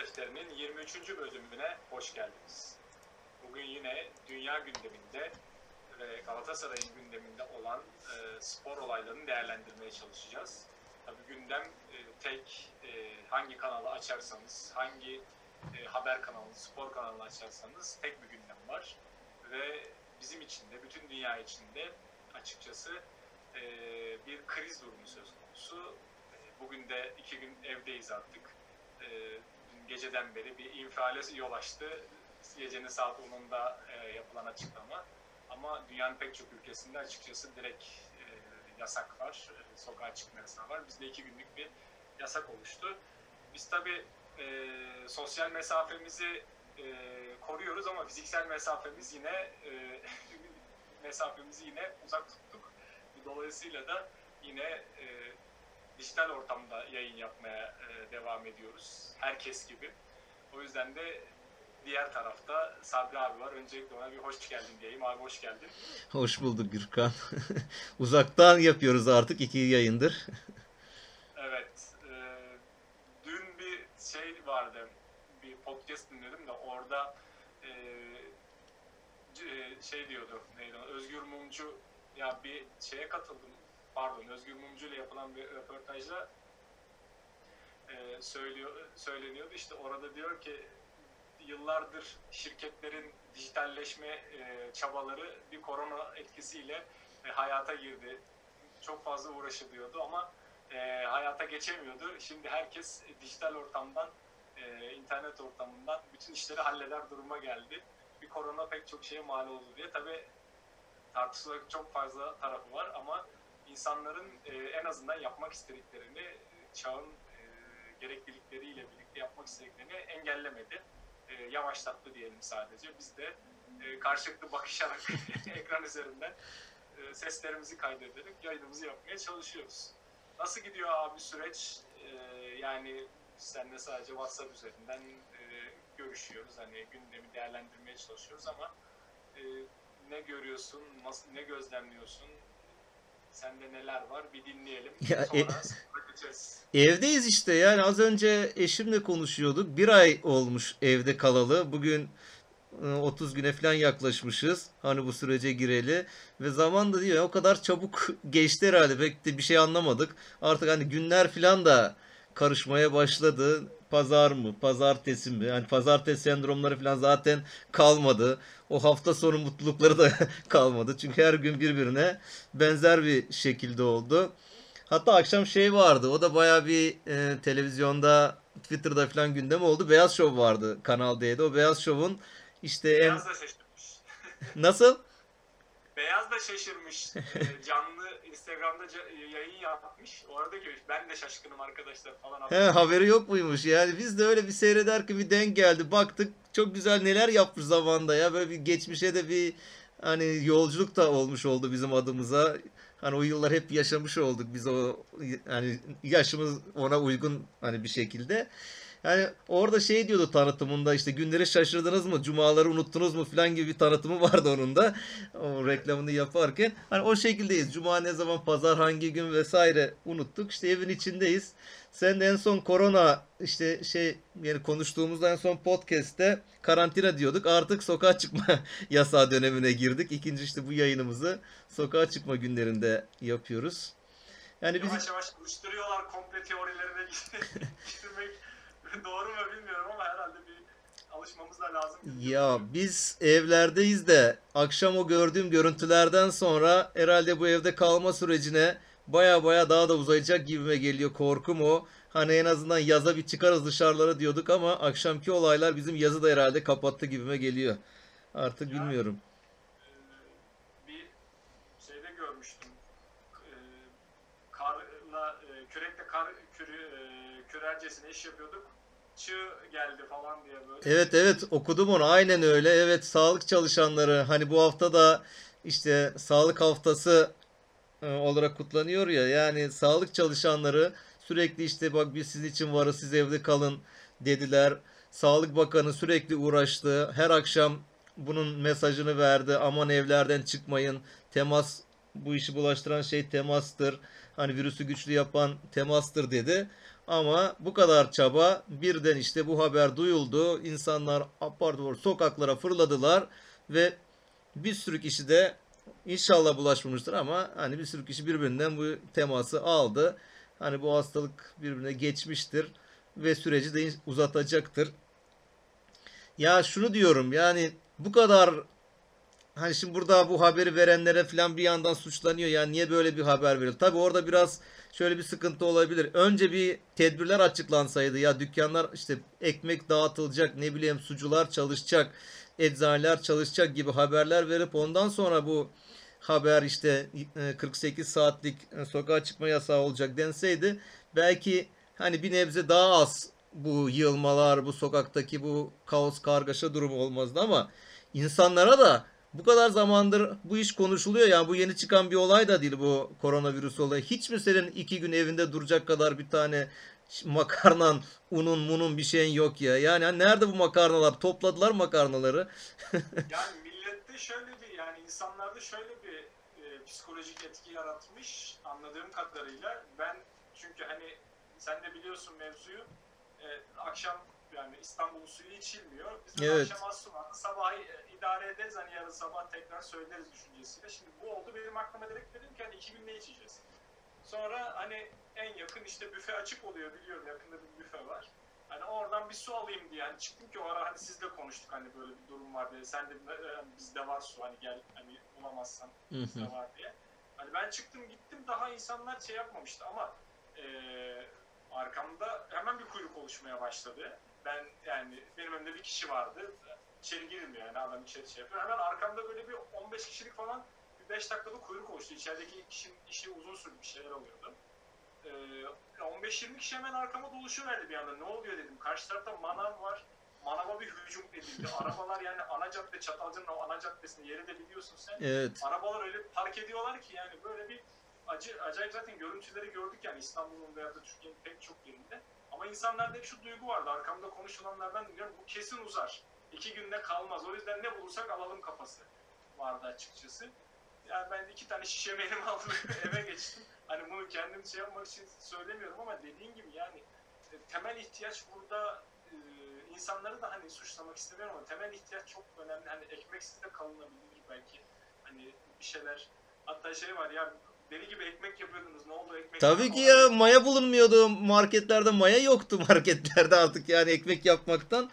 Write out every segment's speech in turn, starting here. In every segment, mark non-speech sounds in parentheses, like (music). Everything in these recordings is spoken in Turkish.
Defteri'nin 23. bölümüne hoş geldiniz. Bugün yine dünya gündeminde ve Galatasaray'ın gündeminde olan e, spor olaylarını değerlendirmeye çalışacağız. Tabii gündem e, tek e, hangi kanalı açarsanız, hangi e, haber kanalı, spor kanalını açarsanız tek bir gündem var. Ve bizim için de, bütün dünya için de açıkçası e, bir kriz durumu söz konusu. E, Bugün de iki gün evdeyiz artık. E, geceden beri bir infiale yol açtı. Gecenin saat 10'unda e, yapılan açıklama. Ama dünyanın pek çok ülkesinde açıkçası direkt e, yasak var. E, sokağa çıkma yasağı var. Bizde iki günlük bir yasak oluştu. Biz tabii e, sosyal mesafemizi e, koruyoruz ama fiziksel mesafemiz yine e, (laughs) mesafemizi yine uzak tuttuk. Dolayısıyla da yine e, dijital ortamda yayın yapmaya e, devam ediyoruz. Herkes gibi. O yüzden de diğer tarafta Sabri abi var. Öncelikle ona bir hoş geldin diyeyim. Abi hoş geldin. Hoş bulduk Gürkan. (laughs) Uzaktan yapıyoruz artık iki yayındır. Evet. e, dün bir şey vardı. Bir podcast dinledim de orada e, c- şey diyordu. Neydi? Özgür Mumcu ya bir şeye katıldım. Pardon. Özgür Mumcu ile yapılan bir röportajda e, söylüyor söyleniyordu. İşte orada diyor ki yıllardır şirketlerin dijitalleşme e, çabaları bir korona etkisiyle e, hayata girdi. Çok fazla uğraşılıyordu ama e, hayata geçemiyordu. Şimdi herkes dijital ortamdan, e, internet ortamından bütün işleri halleder duruma geldi. Bir korona pek çok şeye mal oldu diye. Tabii tartışılacak çok fazla tarafı var ama insanların e, en azından yapmak istediklerini çağın e, gereklilikleriyle birlikte yapmak istediklerini engellemedi. E, yavaşlattı diyelim sadece. Biz de e, karşılıklı bakışarak (laughs) ekran üzerinden e, seslerimizi kaydederek yayınımızı yapmaya çalışıyoruz. Nasıl gidiyor abi süreç? E, yani seninle sadece WhatsApp üzerinden e, görüşüyoruz. Hani gündemi değerlendirmeye çalışıyoruz ama e, ne görüyorsun, nasıl, ne gözlemliyorsun? Sende neler var bir dinleyelim. Ya, Sonra e-. Evdeyiz işte yani az önce eşimle konuşuyorduk. Bir ay olmuş evde kalalı. Bugün e, 30 güne falan yaklaşmışız. Hani bu sürece gireli. Ve zaman da diyor o kadar çabuk (laughs) geçti herhalde. Pek de bir şey anlamadık. Artık hani günler falan da karışmaya başladı. Pazar mı, pazartesi mi? Yani pazartesi sendromları falan zaten kalmadı. O hafta sonu mutlulukları da (laughs) kalmadı. Çünkü her gün birbirine benzer bir şekilde oldu. Hatta akşam şey vardı. O da baya bir e, televizyonda, Twitter'da falan gündem oldu. Beyaz Şov vardı Kanal D'de. O Beyaz Şov'un işte en Beyaz da şaşırmış. nasıl? Beyaz da şaşırmış. (laughs) Ee, Canlı Instagram'da ca- yayın yapmış. Orada görüş. Ben de şaşkınım arkadaşlar falan. He, haberi yok muymuş? Yani biz de öyle bir seyrederken bir denk geldi. Baktık çok güzel neler yapmış zamanda ya. Böyle bir geçmişe de bir hani yolculuk da olmuş oldu bizim adımıza. Hani o yıllar hep yaşamış olduk biz o hani yaşımız ona uygun hani bir şekilde. Yani orada şey diyordu tanıtımında işte günleri şaşırdınız mı, cumaları unuttunuz mu falan gibi bir tanıtımı (laughs) vardı onun da. O reklamını yaparken. Hani o şekildeyiz. Cuma ne zaman, pazar hangi gün vesaire unuttuk. İşte evin içindeyiz. Sen de en son korona işte şey yani konuştuğumuzda en son podcast'te karantina diyorduk. Artık sokağa çıkma (laughs) yasağı dönemine girdik. İkinci işte bu yayınımızı sokağa çıkma günlerinde yapıyoruz. Yani Yavaş yavaş oluşturuyorlar komple teorilerine (laughs) girmek (laughs) doğru mu bilmiyorum ama herhalde bir alışmamız da lazım. Ya biz evlerdeyiz de akşam o gördüğüm görüntülerden sonra herhalde bu evde kalma sürecine baya baya daha da uzayacak gibime geliyor korkum o. Hani en azından yaza bir çıkarız dışarılara diyorduk ama akşamki olaylar bizim yazı da herhalde kapattı gibime geliyor. Artık Ya. bilmiyorum. Ee, bir şeyde görmüştüm. Ee, karla e, kürekle kar kürü, e, kürercesine iş yapıyorduk. Geldi falan diye böyle. Evet evet okudum onu aynen öyle. Evet sağlık çalışanları hani bu hafta da işte sağlık haftası e, olarak kutlanıyor ya. Yani sağlık çalışanları sürekli işte bak biz sizin için varız siz evde kalın dediler. Sağlık Bakanı sürekli uğraştı. Her akşam bunun mesajını verdi. Aman evlerden çıkmayın. Temas bu işi bulaştıran şey temastır. Hani virüsü güçlü yapan temastır dedi. Ama bu kadar çaba birden işte bu haber duyuldu. İnsanlar apar sokaklara fırladılar ve bir sürü kişi de inşallah bulaşmamıştır ama hani bir sürü kişi birbirinden bu teması aldı. Hani bu hastalık birbirine geçmiştir ve süreci de uzatacaktır. Ya şunu diyorum yani bu kadar hani şimdi burada bu haberi verenlere falan bir yandan suçlanıyor. Yani niye böyle bir haber veriyor? Tabii orada biraz şöyle bir sıkıntı olabilir. Önce bir tedbirler açıklansaydı ya dükkanlar işte ekmek dağıtılacak ne bileyim sucular çalışacak eczaneler çalışacak gibi haberler verip ondan sonra bu haber işte e, 48 saatlik e, sokağa çıkma yasağı olacak denseydi belki hani bir nebze daha az bu yığılmalar, bu sokaktaki bu kaos kargaşa durumu olmazdı ama insanlara da bu kadar zamandır bu iş konuşuluyor yani bu yeni çıkan bir olay da değil bu koronavirüs olayı. Hiç mi senin iki gün evinde duracak kadar bir tane makarnan, unun, munun bir şeyin yok ya. Yani hani nerede bu makarnalar? Topladılar makarnaları. (laughs) Yani millette şöyle bir yani insanlarda şöyle bir e, psikolojik etki yaratmış anladığım kadarıyla. Ben çünkü hani sen de biliyorsun mevzuyu. E, akşam yani İstanbul suyu içilmiyor. Bizim Evet. akşam az. Sabah e, idare ederiz hani yarın sabah tekrar söyleriz düşüncesiyle. Şimdi bu oldu benim aklıma direkt dedim ki hani iki gün ne içeceğiz? Sonra hani en yakın işte büfe açık oluyor biliyorum yakında bir büfe var. Hani oradan bir su alayım diye hani çıktım ki o ara hani sizle konuştuk hani böyle bir durum var diye. Sen de hani bizde var su hani gel hani bulamazsan bizde var diye. Hani ben çıktım gittim daha insanlar şey yapmamıştı ama eee arkamda hemen bir kuyruk oluşmaya başladı. Ben yani benim önümde bir kişi vardı. İçeri girilmiyor yani adam içeri şey yapıyor. Hemen arkamda böyle bir 15 kişilik falan bir 5 dakikalık kuyruk oluştu. İçerideki kişinin işi uzun sürdü bir şeyler alıyordu. Ee, 15-20 kişi hemen arkama doluşuverdi bir anda. Ne oluyor dedim. Karşı tarafta manav var. Manava bir hücum edildi. (laughs) Arabalar yani ana cadde, Çatalca'nın o ana caddesinde yeri de biliyorsun sen. Evet. Arabalar öyle park ediyorlar ki yani böyle bir acı acayip zaten görüntüleri gördük yani İstanbul'un veya da Türkiye'nin pek çok yerinde. Ama insanlarda hep şu duygu vardı. Arkamda konuşulanlardan dinliyorum. Bu kesin uzar. İki günde kalmaz. O yüzden ne bulursak alalım kafası vardı açıkçası. Yani ben iki tane şişe benim aldım (laughs) eve geçtim. Hani bunu kendim şey yapmak için söylemiyorum ama dediğin gibi yani e, temel ihtiyaç burada e, insanları da hani suçlamak istemiyorum ama temel ihtiyaç çok önemli. Hani ekmeksiz de kalınabilir belki. Hani bir şeyler hatta şey var ya deli gibi ekmek yapıyordunuz ne oldu ekmek Tabii ki ya maya bulunmuyordu marketlerde maya yoktu (laughs) marketlerde artık yani ekmek yapmaktan.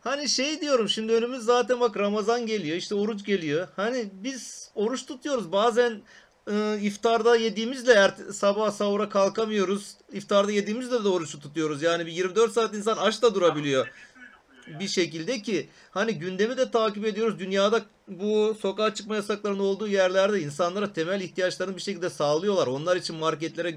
Hani şey diyorum şimdi önümüz zaten bak Ramazan geliyor işte oruç geliyor. Hani biz oruç tutuyoruz bazen e, iftarda yediğimizle ert- sabah sahura kalkamıyoruz. İftarda yediğimizle de oruçu tutuyoruz. Yani bir 24 saat insan aç da durabiliyor bir şekilde ki hani gündemi de takip ediyoruz. Dünyada bu sokağa çıkma yasaklarının olduğu yerlerde insanlara temel ihtiyaçlarını bir şekilde sağlıyorlar. Onlar için marketlere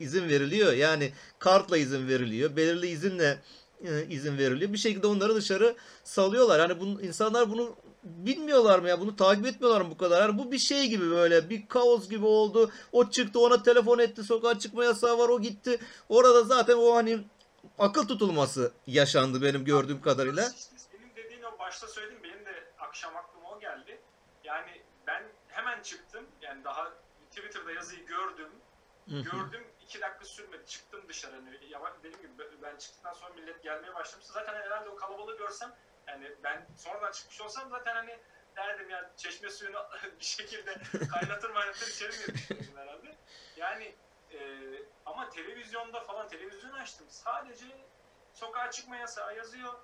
izin veriliyor. Yani kartla izin veriliyor. Belirli izinle e, izin veriliyor. Bir şekilde onları dışarı salıyorlar. Hani bunu, insanlar bunu bilmiyorlar mı ya? Bunu takip etmiyorlar mı bu kadar? Yani bu bir şey gibi böyle bir kaos gibi oldu. O çıktı ona telefon etti. Sokağa çıkma yasağı var o gitti. Orada zaten o hani akıl tutulması yaşandı benim gördüğüm kadarıyla. Senin dediğin o başta söyledim benim de akşam aklıma o geldi. Yani ben hemen çıktım yani daha Twitter'da yazıyı gördüm. Gördüm iki dakika sürmedi çıktım dışarı. Hani yavaş, dediğim gibi ben çıktıktan sonra millet gelmeye başlamıştı. Zaten herhalde o kalabalığı görsem yani ben sonradan çıkmış olsam zaten hani derdim ya çeşme suyunu (laughs) bir şekilde (laughs) kaynatır maynatır içerim diye düşünürdüm herhalde. Yani e, ama televizyonda falan televizyon açtım. Sadece sokağa çıkma yasağı yazıyor.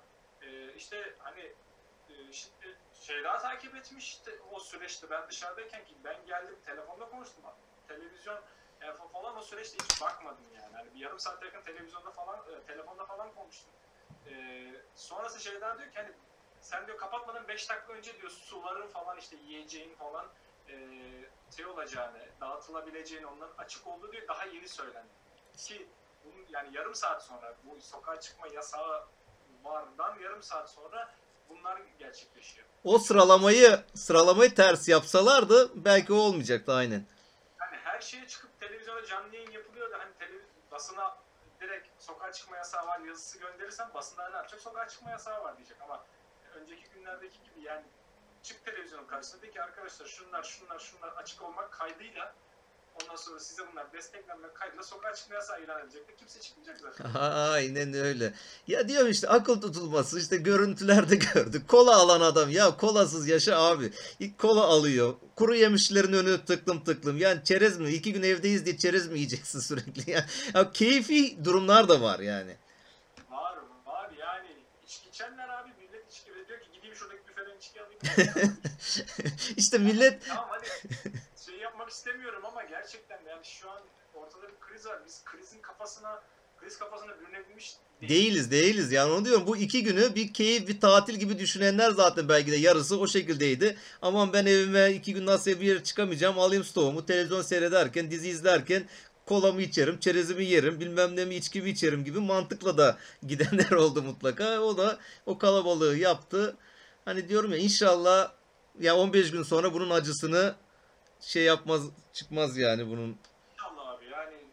E, işte hani e, şimdi şey daha takip etmiş işte o süreçte ben dışarıdayken ki ben geldim telefonda konuştum. Televizyon e, fa- falan o süreçte hiç bakmadım yani. Hani bir yarım saat yakın televizyonda falan e, telefonda falan konuştum. E, sonrası şeyler diyor ki hani sen diyor kapatmadan 5 dakika önce diyor suların falan işte yiyeceğin falan e, şey olacağını, dağıtılabileceğini onların açık olduğu diyor daha yeni söylendi. Ki bunun yani yarım saat sonra bu sokağa çıkma yasağı vardan yarım saat sonra bunlar gerçekleşiyor. O sıralamayı sıralamayı ters yapsalardı belki o olmayacaktı aynen. Hani her şeye çıkıp televizyona canlı yayın yapılıyor da hani televiz- basına direkt sokağa çıkma yasağı var yazısı gönderirsen basında ne yapacak? Sokağa çıkma yasağı var diyecek ama önceki günlerdeki gibi yani çık televizyonun karşısına de ki arkadaşlar şunlar şunlar şunlar açık olmak kaydıyla ondan sonra size bunlar desteklenmek kaydıyla sokağa çıkma yasağı ilan edecekler. Kimse çıkmayacak zaten. (laughs) Aynen öyle. Ya diyorum işte akıl tutulması işte görüntülerde (laughs) gördük. Kola alan adam ya kolasız yaşa abi. İlk kola alıyor. Kuru yemişlerin önü tıklım tıklım. Yani çerez mi? İki gün evdeyiz diye çerez mi yiyeceksin (laughs) sürekli? Ya, ya keyfi durumlar da var yani. Var var yani içki içenler abi millet içki ve diyor ki gideyim şuradaki büfeden içki alayım. işte millet tamam hadi yapmak istemiyorum ama gerçekten yani şu an ortada bir kriz var. Biz krizin kafasına kriz kafasına bürünebilmiş Değiliz değiliz yani onu diyorum bu iki günü bir keyif bir tatil gibi düşünenler zaten belki de yarısı o şekildeydi. Aman ben evime iki gün nasıl bir yere çıkamayacağım alayım stoğumu televizyon seyrederken dizi izlerken kolamı içerim çerezimi yerim bilmem ne mi içkimi içerim gibi mantıkla da (laughs) gidenler oldu mutlaka. O da o kalabalığı yaptı. Hani diyorum ya inşallah ya 15 gün sonra bunun acısını şey yapmaz çıkmaz yani bunun. İnşallah abi yani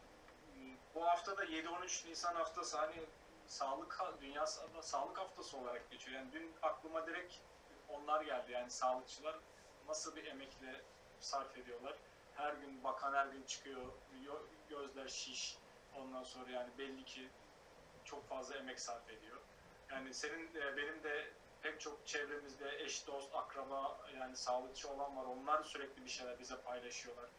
bu hafta da 7-13 Nisan haftası hani sağlık dünya Sa- sağlık haftası olarak geçiyor. Yani dün aklıma direkt onlar geldi yani sağlıkçılar nasıl bir emekle sarf ediyorlar. Her gün bakan her gün çıkıyor. Yo- Gözler şiş. Ondan sonra yani belli ki çok fazla emek sarf ediyor. Yani senin e, benim de pek çok çevremizde eş dost, akraba yani sağlıkçı olan var. Onlar sürekli bir şeyler bize paylaşıyorlar.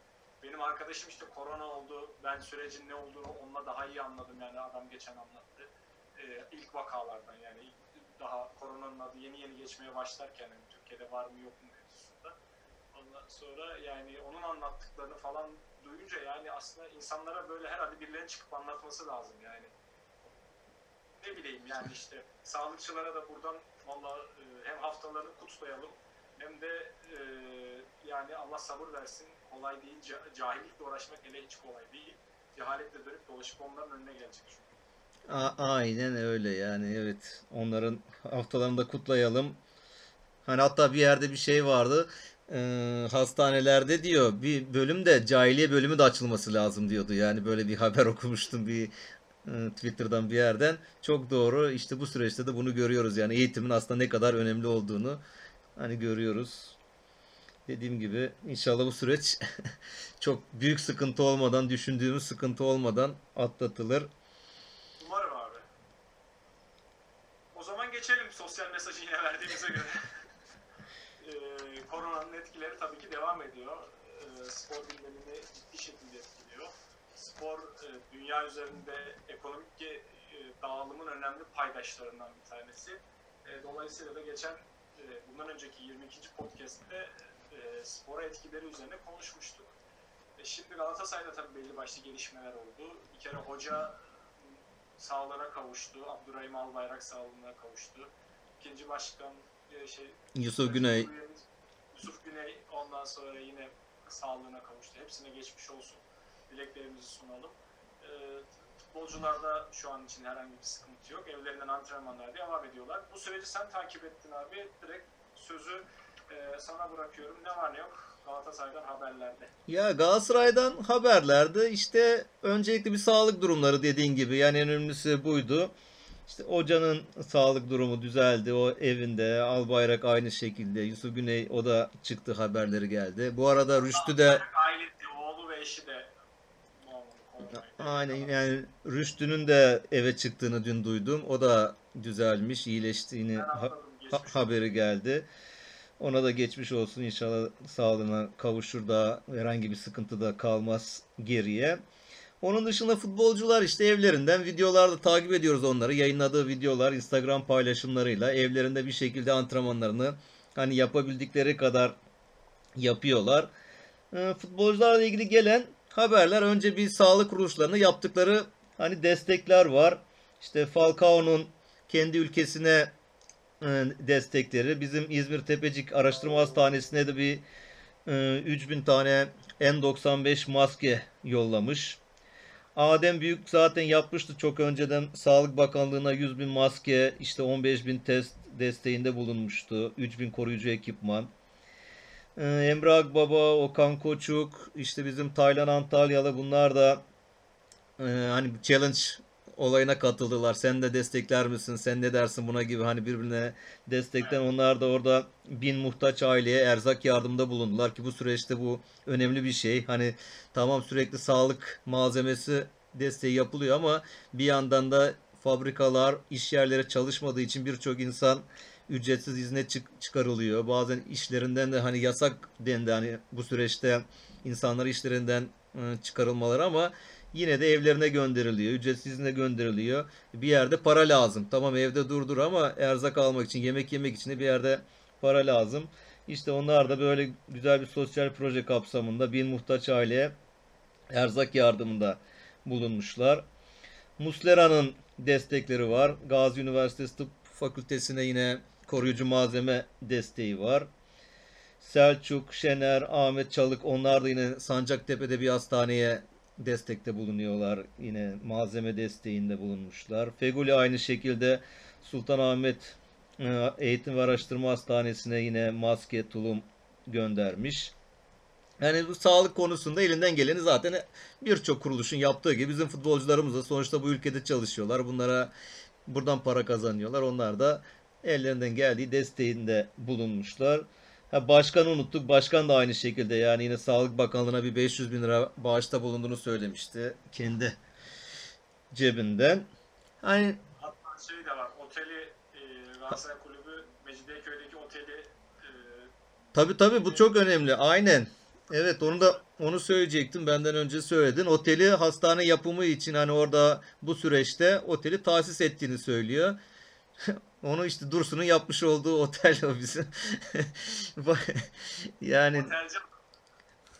Benim arkadaşım işte korona oldu. Ben sürecin ne olduğunu onunla daha iyi anladım yani adam geçen anlattı. Ee, ilk vakalardan yani daha koronanın adı yeni yeni geçmeye başlarken hani Türkiye'de var mı yok mu mevzusunda. Ondan sonra yani onun anlattıklarını falan duyunca yani aslında insanlara böyle herhalde birilerinin çıkıp anlatması lazım yani. Ne bileyim yani işte sağlıkçılara da buradan valla e, hem haftalarını kutlayalım hem de e, yani Allah sabır versin kolay değil. Ca- cahillikle uğraşmak hele hiç kolay değil. Cehaletle dönüp dolaşıp onların önüne gelecek çünkü. A- aynen öyle yani evet onların haftalarını da kutlayalım. Hani hatta bir yerde bir şey vardı. Ee, hastanelerde diyor bir bölümde cahiliye bölümü de açılması lazım diyordu. Yani böyle bir haber (laughs) okumuştum bir Twitter'dan bir yerden. Çok doğru. İşte bu süreçte de bunu görüyoruz. Yani eğitimin aslında ne kadar önemli olduğunu hani görüyoruz. Dediğim gibi inşallah bu süreç (laughs) çok büyük sıkıntı olmadan, düşündüğümüz sıkıntı olmadan atlatılır. Umarım abi. O zaman geçelim sosyal mesajı yine verdiğimize göre. (laughs) Ee, koronanın etkileri tabii ki devam ediyor. Ee, spor gündemini ciddi şekilde etkiliyor. Spor e, dünya üzerinde ekonomik e, dağılımın önemli paydaşlarından bir tanesi. E, dolayısıyla da geçen e, bundan önceki 22. podcast'te e, spora etkileri üzerine konuşmuştuk. E, şimdi Galatasaray'da tabii belli başlı gelişmeler oldu. Bir kere hoca sağlığına kavuştu. Abdurrahim Albayrak sağlığına kavuştu. İkinci başkan e, şey Yusuf Güney Yusuf Güney ondan sonra yine sağlığına kavuştu. Hepsine geçmiş olsun. Dileklerimizi sunalım. E, futbolcularda şu an için herhangi bir sıkıntı yok. Evlerinden antrenmanlara devam ediyorlar. Bu süreci sen takip ettin abi. Direkt sözü e, sana bırakıyorum. Ne var ne yok Galatasaray'dan haberlerde. Ya Galatasaray'dan haberlerde işte öncelikle bir sağlık durumları dediğin gibi yani en önemlisi buydu. İşte hocanın sağlık durumu düzeldi. O evinde. Albayrak aynı şekilde. Yusuf Güney o da çıktı haberleri geldi. Bu arada Rüştü de Ailesi, oğlu ve eşi de. Aynen yani Rüştü'nün de eve çıktığını dün duydum. O da düzelmiş, iyileştiğini ha- haberi geldi. Ona da geçmiş olsun. İnşallah sağlığına kavuşur da herhangi bir sıkıntı da kalmaz geriye. Onun dışında futbolcular işte evlerinden videolarda takip ediyoruz onları. Yayınladığı videolar Instagram paylaşımlarıyla evlerinde bir şekilde antrenmanlarını hani yapabildikleri kadar yapıyorlar. Ee, Futbolcularla ilgili gelen haberler önce bir sağlık kuruluşlarına yaptıkları hani destekler var. İşte Falcao'nun kendi ülkesine e, destekleri. Bizim İzmir Tepecik Araştırma Hastanesi'ne de bir e, 3000 tane N95 maske yollamış. Adem Büyük zaten yapmıştı çok önceden Sağlık Bakanlığı'na 100 bin maske, işte 15 bin test desteğinde bulunmuştu. 3000 koruyucu ekipman. Ee, Emre Akbaba, Okan Koçuk, işte bizim Taylan Antalyalı bunlar da e, hani challenge olayına katıldılar. Sen de destekler misin? Sen ne dersin buna gibi hani birbirine destekten onlar da orada bin muhtaç aileye erzak yardımında bulundular ki bu süreçte bu önemli bir şey. Hani tamam sürekli sağlık malzemesi desteği yapılıyor ama bir yandan da fabrikalar, iş yerleri çalışmadığı için birçok insan ücretsiz izne çık- çıkarılıyor. Bazen işlerinden de hani yasak dendi hani bu süreçte insanlar işlerinden e, çıkarılmaları ama yine de evlerine gönderiliyor. Ücretsiz izne gönderiliyor. Bir yerde para lazım. Tamam evde durdur ama erzak almak için, yemek yemek için de bir yerde para lazım. İşte onlar da böyle güzel bir sosyal proje kapsamında bir muhtaç aileye erzak yardımında bulunmuşlar. Muslera'nın destekleri var. Gazi Üniversitesi Tıp Fakültesi'ne yine koruyucu malzeme desteği var. Selçuk, Şener, Ahmet Çalık onlar da yine Sancaktepe'de bir hastaneye destekte bulunuyorlar. Yine malzeme desteğinde bulunmuşlar. Feguli aynı şekilde Sultanahmet e, Eğitim ve Araştırma Hastanesi'ne yine maske, tulum göndermiş. Yani bu sağlık konusunda elinden geleni zaten birçok kuruluşun yaptığı gibi bizim futbolcularımız da sonuçta bu ülkede çalışıyorlar. Bunlara buradan para kazanıyorlar. Onlar da ellerinden geldiği desteğinde bulunmuşlar. Ha, başkanı unuttuk. Başkan da aynı şekilde yani yine Sağlık Bakanlığı'na bir 500 bin lira bağışta bulunduğunu söylemişti. Kendi cebinden. Hani Hatta şey de var. Oteli e, Galatasaray Kulübü Mecidiyeköy'deki oteli e, Tabii tabii bu çok önemli. Aynen. Evet onu da onu söyleyecektim. Benden önce söyledin. Oteli hastane yapımı için hani orada bu süreçte oteli tahsis ettiğini söylüyor. (laughs) Onu işte Dursun'un yapmış olduğu otel (laughs) o bizim. yani otelci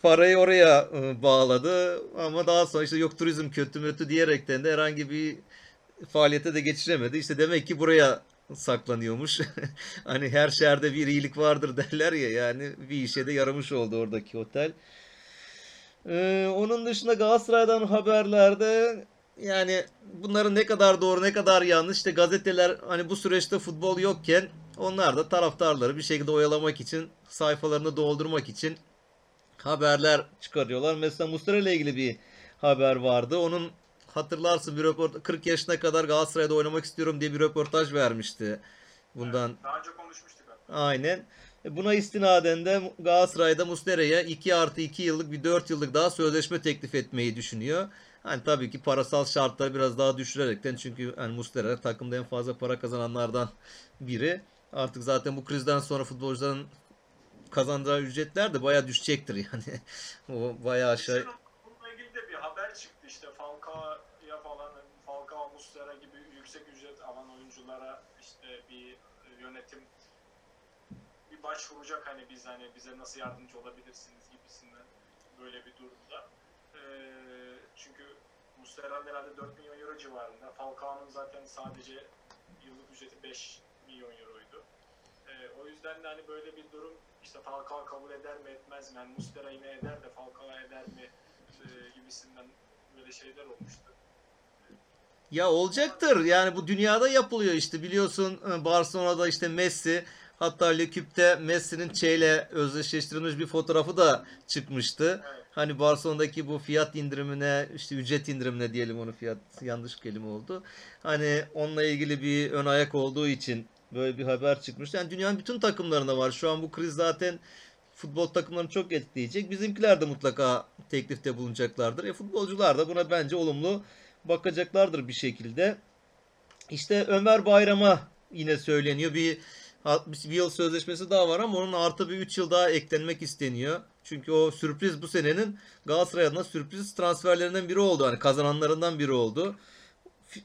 parayı oraya e, bağladı ama daha sonra işte yok turizm kötü mötü diyerekten de herhangi bir faaliyete de geçiremedi. İşte demek ki buraya saklanıyormuş. (laughs) Hani her şehirde bir iyilik vardır (laughs) derler ya yani bir işe de yaramış oldu oradaki otel. Ee, onun dışında Galatasaray'dan haberlerde yani bunların ne kadar doğru ne kadar yanlış işte gazeteler hani bu süreçte futbol yokken onlar da taraftarları bir şekilde oyalamak için sayfalarını doldurmak için haberler çıkarıyorlar. Mesela Muslera ile ilgili bir haber vardı. Onun hatırlarsın bir röportaj 40 yaşına kadar Galatasaray'da oynamak istiyorum diye bir röportaj vermişti. Bundan daha önce konuşmuştuk. hatta. aynen. E, Buna istinaden de Galatasaray'da Muslera'ya 2 artı 2 yıllık bir 4 yıllık daha sözleşme teklif etmeyi düşünüyor. Hani tabii ki parasal şartları biraz daha düşürerekten çünkü hani Muslera takımda en fazla para kazananlardan biri. Artık zaten bu krizden sonra futbolcuların kazanacağı ücretler de bayağı düşecektir yani. (laughs) O bayağı aşağı. Şimdi Bununla ilgili de bir haber çıktı işte Falcao'ya falan Falcao, Muslera gibi yüksek ücret alan oyunculara işte bir e, yönetim bir başvuracak hani biz hani bize nasıl yardımcı olabilirsiniz gibisinden böyle bir durumda. Ee, çünkü Muslera'nın herhalde 4 milyon euro civarında. Falcao'nun zaten sadece yıllık ücreti 5 milyon euroydu. Ee, o yüzden de hani böyle bir durum işte Falcao kabul eder mi etmez mi? Yani Muslera yine eder de Falcao eder mi? Ee, gibisinden böyle şeyler olmuştu. Ya olacaktır. Yani bu dünyada yapılıyor işte. Biliyorsun e, Barcelona'da işte Messi hatta Leküp'te Messi'nin Çe'yle özdeşleştirilmiş bir fotoğrafı da çıkmıştı. Evet. Hani Barcelona'daki bu fiyat indirimine işte ücret indirimine diyelim onu fiyat yanlış kelime oldu. Hani onunla ilgili bir ön ayak olduğu için böyle bir haber çıkmış. Yani dünyanın bütün takımlarında var. Şu an bu kriz zaten futbol takımlarını çok etkileyecek. Bizimkiler de mutlaka teklifte bulunacaklardır. E futbolcular da buna bence olumlu bakacaklardır bir şekilde. İşte Ömer Bayram'a yine söyleniyor. Bir 60 bir yıl sözleşmesi daha var ama onun artı bir 3 yıl daha eklenmek isteniyor. Çünkü o sürpriz bu senenin Galatasaray adına sürpriz transferlerinden biri oldu. Hani kazananlarından biri oldu.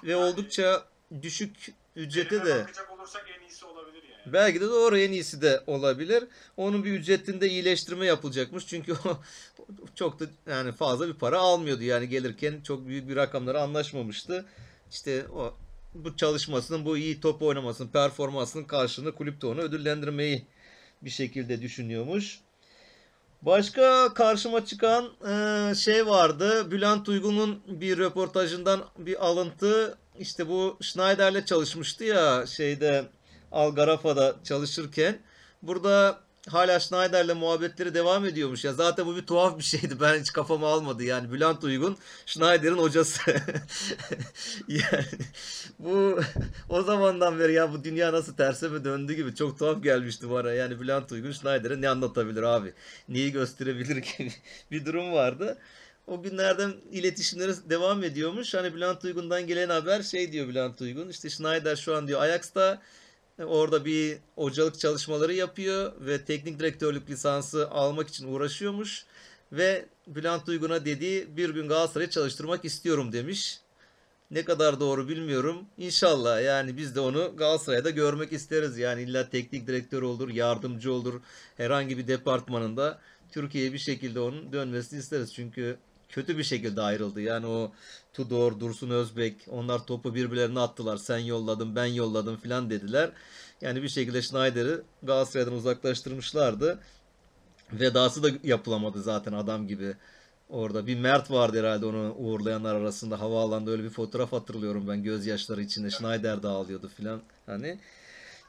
Ve oldukça düşük ücrete de bakacak olursak en iyisi olabilir yani. Belki de doğru en iyisi de olabilir. Onun bir ücretinde iyileştirme yapılacakmış. Çünkü (laughs) o çok da yani fazla bir para almıyordu. Yani gelirken çok büyük bir rakamlara anlaşmamıştı. İşte o bu çalışmasının, bu iyi top oynamasının, performansının karşılığında kulüp de onu ödüllendirmeyi bir şekilde düşünüyormuş. Başka karşıma çıkan e, şey vardı. Bülent Uygun'un bir röportajından bir alıntı. İşte bu Schneider'le çalışmıştı ya şeyde Algarafa'da çalışırken. Burada hala Schneider'le muhabbetleri devam ediyormuş ya. Zaten bu bir tuhaf bir şeydi. Ben hiç kafama almadı yani. Bülent Uygun Schneider'in hocası. (laughs) yani bu o zamandan beri ya bu dünya nasıl terse mi döndü gibi çok tuhaf gelmişti bana. Yani Bülent Uygun Schneider'e ne anlatabilir abi? Neyi gösterebilir (laughs) gibi bir durum vardı. O günlerden iletişimleri devam ediyormuş. Hani Bülent Uygun'dan gelen haber şey diyor Bülent Uygun. İşte Schneider şu an diyor Ajax'ta orada bir hocalık çalışmaları yapıyor ve teknik direktörlük lisansı almak için uğraşıyormuş. Ve Bülent Uygun'a dediği bir gün Galatasaray'ı çalıştırmak istiyorum demiş. Ne kadar doğru bilmiyorum. İnşallah yani biz de onu Galatasaray'da görmek isteriz. Yani illa teknik direktör olur, yardımcı olur. Herhangi bir departmanında Türkiye'ye bir şekilde onun dönmesini isteriz. Çünkü kötü bir şekilde ayrıldı. Yani o Tudor, Dursun Özbek onlar topu birbirlerine attılar. Sen yolladın, ben yolladım filan dediler. Yani bir şekilde Schneider'i Galatasaray'dan uzaklaştırmışlardı. Vedası da yapılamadı zaten adam gibi. Orada bir Mert vardı herhalde onu uğurlayanlar arasında. Havaalanında öyle bir fotoğraf hatırlıyorum ben. Gözyaşları içinde Schneider de ağlıyordu filan. Hani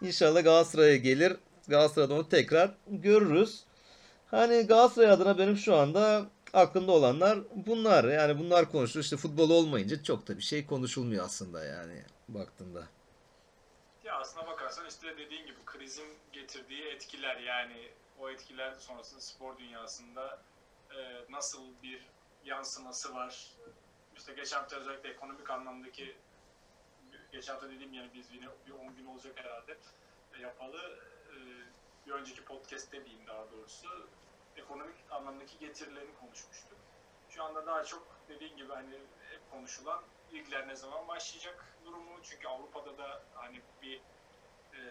inşallah Galatasaray'a gelir. Galatasaray'da onu tekrar görürüz. Hani Galatasaray adına benim şu anda aklımda olanlar bunlar. Yani bunlar konuşuluyor. İşte futbol olmayınca çok da bir şey konuşulmuyor aslında yani baktığında. Ya aslına bakarsan işte dediğin gibi krizin getirdiği etkiler yani o etkiler sonrasında spor dünyasında e, nasıl bir yansıması var. İşte geçen hafta özellikle ekonomik anlamdaki geçen hafta dediğim yani biz yine bir 10 gün olacak herhalde e, yapalı. E, bir önceki podcast'te diyeyim daha doğrusu ekonomik anlamdaki getirilerini konuşmuştuk. Şu anda daha çok dediğin gibi hani hep konuşulan ligler ne zaman başlayacak durumu. Çünkü Avrupa'da da hani bir e,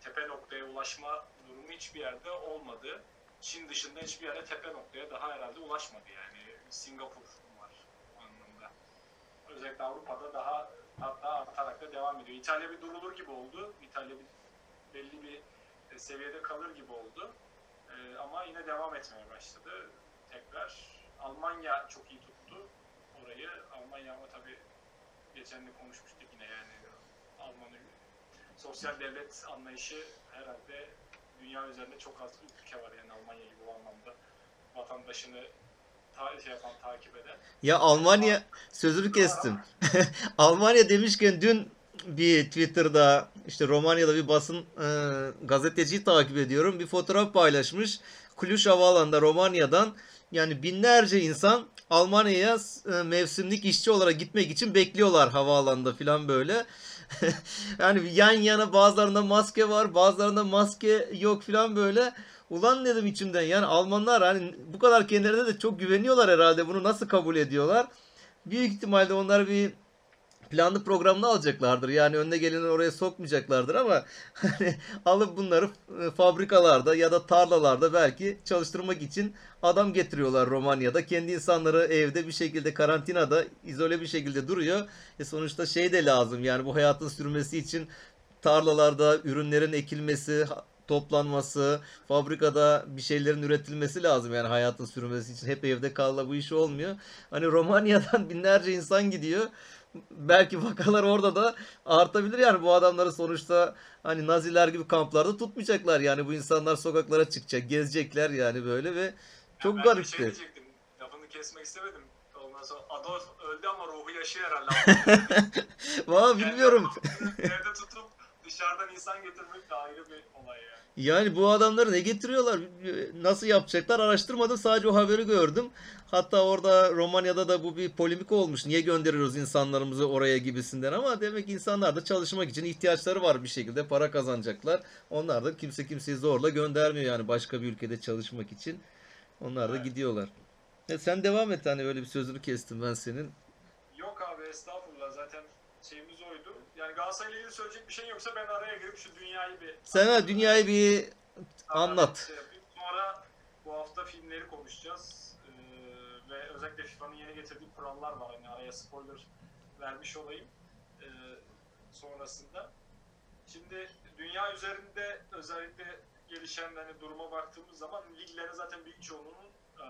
tepe noktaya ulaşma durumu hiçbir yerde olmadı. Çin dışında hiçbir yerde tepe noktaya daha herhalde ulaşmadı yani. Singapur var anlamda. Özellikle Avrupa'da daha hatta artarak da devam ediyor. İtalya bir durulur gibi oldu. İtalya bir, belli bir e, seviyede kalır gibi oldu. E, ama yine devam etmeye başladı. Tekrar Almanya çok iyi tuttu orayı. Almanya ama tabii geçen de konuşmuştuk yine yani Alman sosyal devlet anlayışı herhalde dünya üzerinde çok az ülke var yani Almanya gibi o anlamda vatandaşını ta- şey yapan, takip eden. Ya Almanya sözünü kestim. (laughs) Almanya demişken dün bir Twitter'da işte Romanya'da bir basın e, gazeteciyi takip ediyorum. Bir fotoğraf paylaşmış. Cluj Havaalanı'nda Romanya'dan yani binlerce insan Almanya'ya e, mevsimlik işçi olarak gitmek için bekliyorlar havaalanında falan böyle. (laughs) yani yan yana bazılarında maske var, bazılarında maske yok falan böyle. Ulan dedim içimden yani Almanlar hani bu kadar kendilerine de çok güveniyorlar herhalde. Bunu nasıl kabul ediyorlar? Büyük ihtimalle onlar bir planlı programını alacaklardır. Yani önüne geleni oraya sokmayacaklardır ama (laughs) hani alıp bunları e, fabrikalarda ya da tarlalarda belki çalıştırmak için adam getiriyorlar Romanya'da. Kendi insanları evde bir şekilde karantinada izole bir şekilde duruyor. E sonuçta şey de lazım yani bu hayatın sürmesi için tarlalarda ürünlerin ekilmesi, toplanması, fabrikada bir şeylerin üretilmesi lazım yani hayatın sürmesi için. Hep evde kalla bu iş olmuyor. Hani Romanya'dan (laughs) binlerce insan gidiyor belki vakalar orada da artabilir yani bu adamları sonuçta hani Naziler gibi kamplarda tutmayacaklar yani bu insanlar sokaklara çıkacak gezecekler yani böyle ve çok ben de Şey garipti. diyecektim, lafını kesmek istemedim. Ondan sonra Adolf öldü ama ruhu yaşıyor herhalde. (laughs) Valla bilmiyorum. Evde tutup dışarıdan insan getirmek de ayrı bir olay yani. Yani bu adamları ne getiriyorlar? Nasıl yapacaklar? Araştırmadım. Sadece o haberi gördüm. Hatta orada Romanya'da da bu bir polemik olmuş. Niye gönderiyoruz insanlarımızı oraya gibisinden ama demek ki insanlar da çalışmak için ihtiyaçları var bir şekilde. Para kazanacaklar. Onlar da kimse kimseyi zorla göndermiyor yani başka bir ülkede çalışmak için. Onlar da Evet. gidiyorlar. E sen devam et hani öyle bir sözünü kestim ben senin. Yok abi estağfurullah. Yani Galatasaray'la ilgili söyleyecek bir şey yoksa ben araya girip şu dünyayı bir... Sen ha dünyayı bir Sana anlat. Sonra bu hafta filmleri konuşacağız. Ee, ve özellikle FIFA'nın yeni getirdiği kurallar var. Hani araya spoiler vermiş olayım. Ee, sonrasında. Şimdi dünya üzerinde özellikle gelişen hani duruma baktığımız zaman liglerin zaten büyük çoğunluğunun e,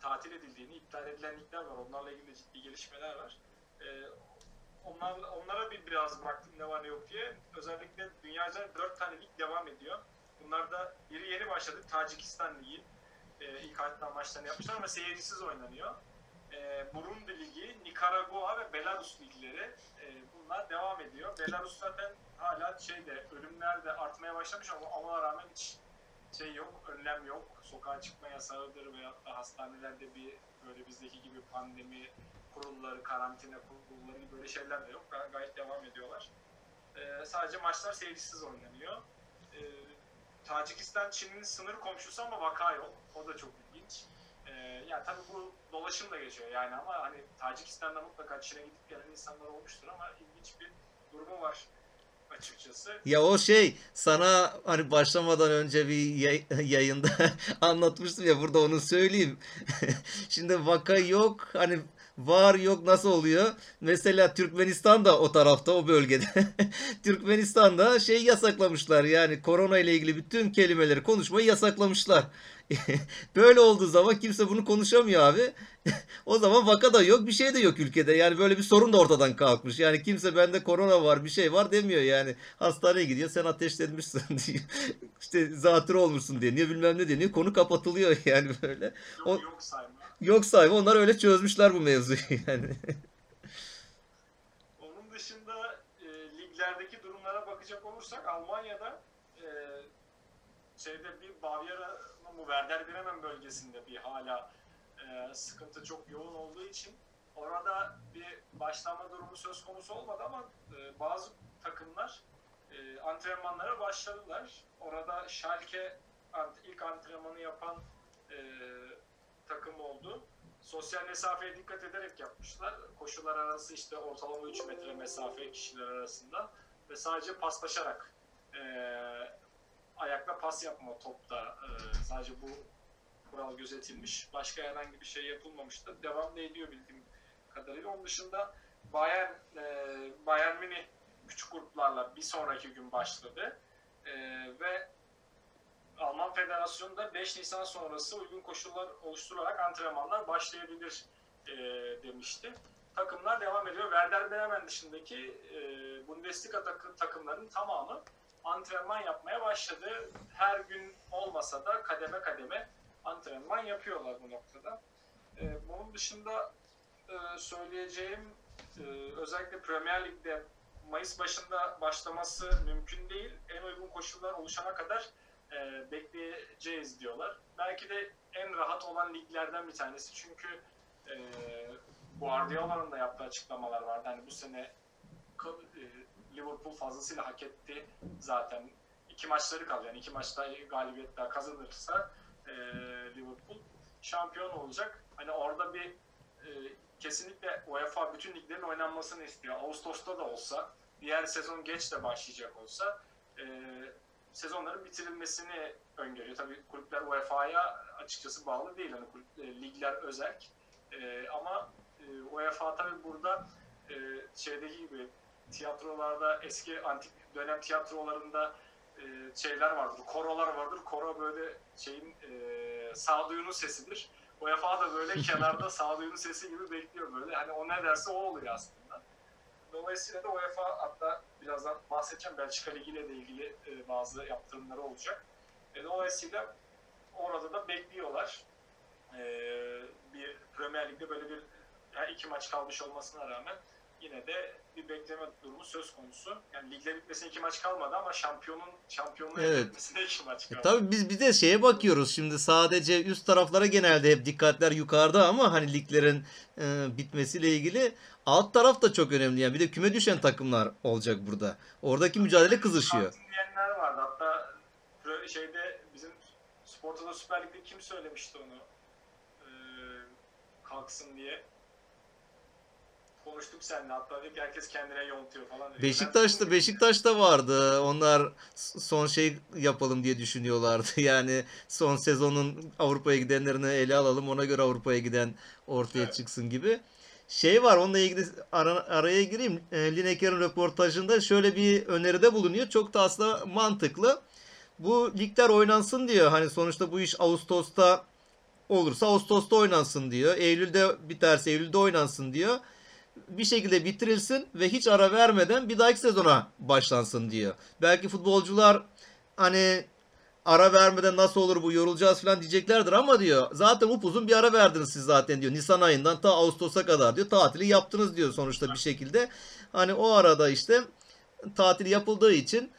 tatil edildiğini, iptal edilen ligler var. Onlarla ilgili ciddi gelişmeler var. Ee, onlar, onlara bir biraz baktım ne var ne yok diye. Özellikle dünya üzerinde 4 tane lig devam ediyor. Bunlar da biri yeni başladı. Tacikistan Ligi. E, ilk hatta maçlarını yapmışlar ama seyircisiz oynanıyor. E, Burundi Ligi, Nikaragua ve Belarus ligleri e, bunlar devam ediyor. Belarus zaten hala şeyde ölümler de artmaya başlamış ama ona rağmen hiç şey yok, önlem yok. Sokağa çıkma yasağıdır veyahut da hastanelerde bir böyle bizdeki gibi pandemi kurulları, karantina kurulları gibi böyle şeyler de yok. Gay- Gayet devam ediyorlar. Ee, sadece maçlar seyircisiz oynanıyor. Ee, Tacikistan Çin'in sınır komşusu ama vaka yok. O da çok ilginç. Ee, yani tabii bu dolaşımla geçiyor yani ama hani Tacikistan'da mutlaka Çin'e gidip gelen insanlar olmuştur ama ilginç bir durumu var açıkçası. Ya o şey sana hani başlamadan önce bir yay- (laughs) yayında (laughs) anlatmıştım ya burada onu söyleyeyim. (laughs) Şimdi vaka yok hani var yok nasıl oluyor? Mesela Türkmenistan da o tarafta o bölgede. Türkmenistan'da şey yasaklamışlar yani korona ile ilgili bütün kelimeleri konuşmayı yasaklamışlar. (laughs) Böyle olduğu zaman kimse bunu konuşamıyor abi. (laughs) O zaman vaka da yok, bir şey de yok ülkede. Yani böyle bir sorun da ortadan kalkmış. Yani kimse bende korona var, bir şey var demiyor yani. Hastaneye gidiyor, sen ateşlenmişsin (laughs) diyor. İşte zatürre olmuşsun deniyor, bilmem ne deniyor. Konu kapatılıyor yani böyle. Yok O- yok sayma. Yok sahibi onlar öyle çözmüşler bu mevzuyu yani. Onun dışında e, liglerdeki durumlara bakacak olursak Almanya'da e, şeyde bir Bavyera'nın bu Werder Bremen bölgesinde bir hala e, sıkıntı çok yoğun olduğu için orada bir başlama durumu söz konusu olmadı ama e, bazı takımlar e, antrenmanlara başladılar. Orada Schalke ilk antrenmanı yapan e, takım oldu sosyal mesafeye dikkat ederek yapmışlar. Koşular arası işte ortalama 3 metre mesafe kişiler arasında ve sadece paslaşarak e, ayakla pas yapma topta e, sadece bu kural gözetilmiş. Başka herhangi bir şey yapılmamıştı. Devam da ediyor bildiğim kadarıyla. Onun dışında Bayern e, Bayern Münih küçük gruplarla bir sonraki gün başladı. E, ve Alman Federasyonu da 5 Nisan sonrası uygun koşullar oluşturularak antrenmanlar başlayabilir e, demişti. Takımlar devam ediyor. Werder Bremen dışındaki e, Bundesliga takı- takımlarının tamamı antrenman yapmaya başladı. Her gün olmasa da kademe kademe antrenman yapıyorlar bu noktada. E, bunun dışında e, söyleyeceğim e, özellikle Premier Lig'de Mayıs başında başlaması mümkün değil. En uygun koşullar oluşana kadar e, bekleyeceğiz diyorlar. Belki de en rahat olan liglerden bir tanesi çünkü e, Guardiola'nın da yaptığı açıklamalar vardı. Hani bu sene e, Liverpool fazlasıyla hak etti zaten. iki maçları kaldı. Yani iki maçta galibiyet daha kazanırsa e, Liverpool şampiyon olacak. Hani orada bir e, kesinlikle UEFA bütün liglerin oynanmasını istiyor. Ağustos'ta da olsa, diğer sezon geç de başlayacak olsa e, sezonların bitirilmesini öngörüyor. Tabii kulüpler UEFA'ya açıkçası bağlı değil. Hani kulüp, e, ligler özerk. E, ama e, UEFA tabii burada e, şeydeki gibi tiyatrolarda eski antik dönem tiyatrolarında e, şeyler vardır. Korolar vardır. Koro böyle şeyin e, sağduyunun sesidir. UEFA da böyle (laughs) kenarda sağduyunun sesi gibi bekliyor böyle. Hani o ne derse o oluyor aslında. Dolayısıyla da UEFA hatta birazdan bahsedeceğim Belçika Ligi ile de ilgili e, bazı yaptırımları olacak. E, dolayısıyla orada da bekliyorlar. E, bir Premier Lig'de böyle bir yani iki maç kalmış olmasına rağmen yine de bir bekleme durumu söz konusu. Yani ligler bitmesine iki maç kalmadı ama şampiyonun şampiyonluğu Evet. bitmesine iki maç E kaldı. tabii biz bir de şeye bakıyoruz şimdi sadece üst taraflara genelde hep dikkatler yukarıda ama hani liglerin e, bitmesiyle ilgili alt taraf da çok önemli yani bir de küme düşen takımlar olacak burada. Oradaki mücadele kızışıyor. Diyenler vardı. Hatta şeyde bizim Sporto'da Süper Lig'de kim söylemişti onu? Ee, kalksın diye. Konuştuk seninle hatta dedik herkes kendine yontuyor falan. dedi. Beşiktaş'ta Beşiktaş'ta vardı. Onlar son şey yapalım diye düşünüyorlardı. (laughs) Yani son sezonun Avrupa'ya gidenlerini ele alalım. Ona göre Avrupa'ya giden ortaya Evet. çıksın gibi. Şey var onunla ilgili ara- araya gireyim. E, Lineker'in röportajında şöyle bir öneride bulunuyor. Çok da aslında mantıklı. Bu ligler oynansın diyor. Hani sonuçta bu iş Ağustos'ta olursa Ağustos'ta oynansın diyor. Eylül'de biterse Eylül'de oynansın diyor. Bir şekilde bitirilsin ve hiç ara vermeden bir dahaki sezona başlansın diyor. Belki futbolcular hani ara vermeden nasıl olur bu yorulacağız falan diyeceklerdir ama diyor zaten upuzun bir ara verdiniz siz zaten diyor. Nisan ayından ta Ağustos'a kadar diyor tatili yaptınız diyor sonuçta bir şekilde. Hani o arada işte tatil yapıldığı için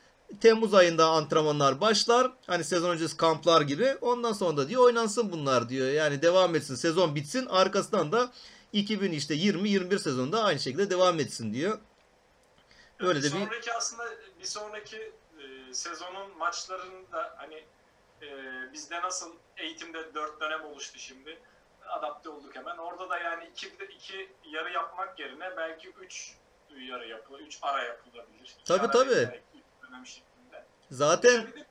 Temmuz ayında antrenmanlar başlar. Hani sezon öncesi kamplar gibi. Ondan sonra da diyor oynansın bunlar diyor. Yani devam etsin. Sezon bitsin. Arkasından da 2000 işte 20-21 sezonda aynı şekilde devam etsin diyor. Öyle de bir sonraki aslında bir sonraki e, sezonun maçlarında hani e, bizde nasıl eğitimde dört dönem oluştu şimdi adapte olduk hemen. Orada da yani iki, iki yarı yapmak yerine belki üç yarı yapılır, üç ara yapılabilir. Tabii, ara tabii. dönem şeklinde. zaten de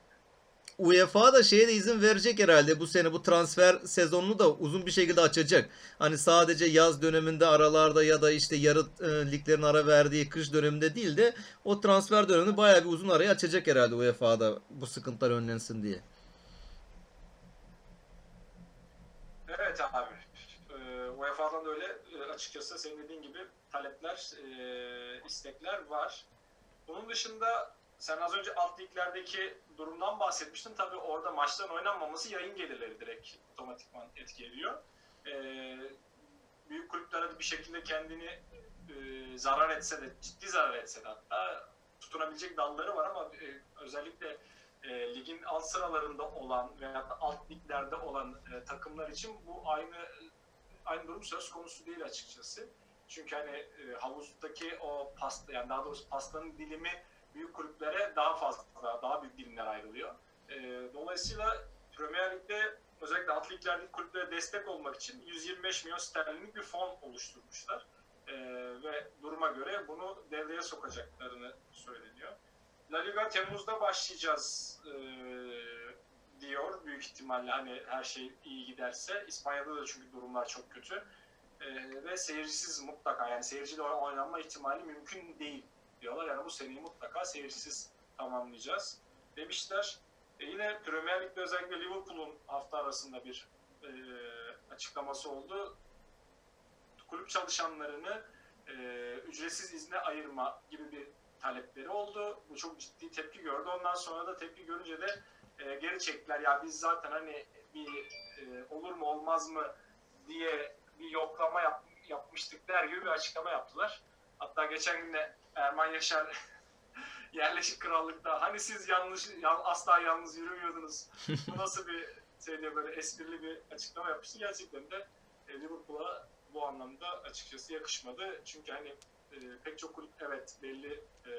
UEFA da şeye de izin verecek herhalde bu sene bu transfer sezonunu da uzun bir şekilde açacak. Hani sadece yaz döneminde aralarda ya da işte yarı e, liglerin ara verdiği kış döneminde değil de o transfer dönemini bayağı bir uzun arayı açacak herhalde UEFA'da bu sıkıntılar önlensin diye. Evet abi. Ee, UEFA'dan da öyle e, açıkçası senin dediğin gibi talepler, e, istekler var. Bunun dışında sen az önce alt liglerdeki durumdan bahsetmiştin. Tabii orada maçların oynanmaması yayın gelirleri direkt otomatikman etki ediyor. Ee, büyük kulüpler bir şekilde kendini e, zarar etse de, ciddi zarar etse de hatta tutunabilecek dalları var ama e, özellikle e, ligin alt sıralarında olan veya da alt liglerde olan e, takımlar için bu aynı aynı durum söz konusu değil açıkçası. Çünkü hani e, havuzdaki o pasta yani daha doğrusu pastanın dilimi büyük kulüplere daha fazla daha büyük dilimler ayrılıyor. E, dolayısıyla Premier Lig'de özellikle alt liglerdeki kulüplere destek olmak için 125 milyon sterlinlik bir fon oluşturmuşlar. E, ve duruma göre bunu devreye sokacaklarını söyleniyor. La Liga Temmuz'da başlayacağız e, diyor büyük ihtimalle hani her şey iyi giderse. İspanya'da da çünkü durumlar çok kötü. E, ve seyircisiz mutlaka yani seyirciyle oynanma ihtimali mümkün değil diyorlar. Yani bu seneyi mutlaka seyircisiz tamamlayacağız demişler. E, yine Premier Lig'de özellikle Liverpool'un hafta arasında bir e, açıklaması oldu. Kulüp çalışanlarını e, ücretsiz izne ayırma gibi bir talepleri oldu. Bu çok ciddi tepki gördü. Ondan sonra da tepki görünce de e, geri çektiler. Ya biz zaten hani bir e, olur mu olmaz mı diye bir yoklama yap, yapmıştık der gibi bir açıklama yaptılar. Hatta geçen gün de Erman Yaşar (laughs) yerleşik krallıkta hani siz yanlış yan, asla yalnız yürümüyordunuz. Bu (laughs) nasıl bir şey diye böyle esprili bir açıklama yapmıştı. Gerçekten de e, Liverpool'a bu anlamda açıkçası yakışmadı. Çünkü hani e, pek çok kulüp evet belli e,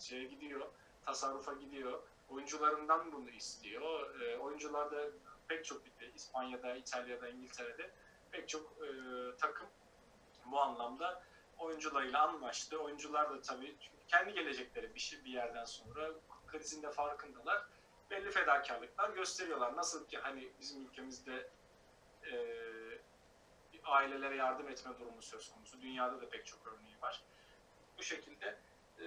şeye gidiyor, tasarrufa gidiyor. Oyuncularından bunu istiyor. E, oyuncular da pek çok İspanya'da, İtalya'da, İngiltere'de pek çok e, takım bu anlamda oyuncularıyla anlaştı. Oyuncular da tabii çünkü kendi gelecekleri bir şey bir yerden sonra krizin de farkındalar. Belli fedakarlıklar gösteriyorlar. Nasıl ki hani bizim ülkemizde e, ailelere yardım etme durumu söz konusu. Dünyada da pek çok örneği var. Bu şekilde e,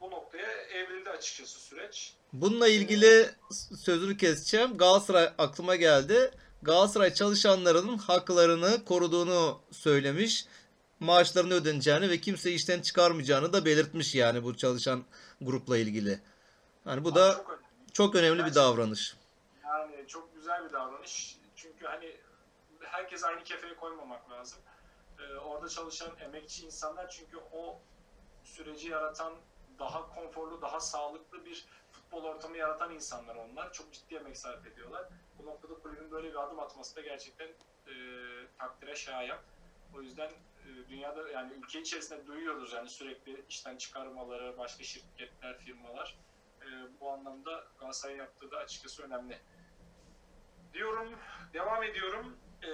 bu noktaya evrildi açıkçası süreç. Bununla ilgili sözünü keseceğim. Galatasaray aklıma geldi. Galatasaray çalışanlarının haklarını koruduğunu söylemiş. Maaşlarını ödeneceğini ve kimse işten çıkarmayacağını da belirtmiş yani bu çalışan grupla ilgili. Hani bu da çok önemli. çok önemli bir davranış. Yani çok güzel bir davranış. Çünkü hani herkes aynı kefeye koymamak lazım. Ee, orada çalışan emekçi insanlar çünkü o süreci yaratan daha konforlu, daha sağlıklı bir futbol ortamı yaratan insanlar onlar. Çok ciddi emek sarf ediyorlar. Bu noktada kulübün böyle bir adım atması da gerçekten e, takdire şayan. O yüzden dünyada yani ülke içerisinde duyuyoruz yani sürekli işten çıkarmaları, başka şirketler, firmalar. E, bu anlamda Galatasaray'ın yaptığı da açıkçası önemli. Diyorum, devam ediyorum. E,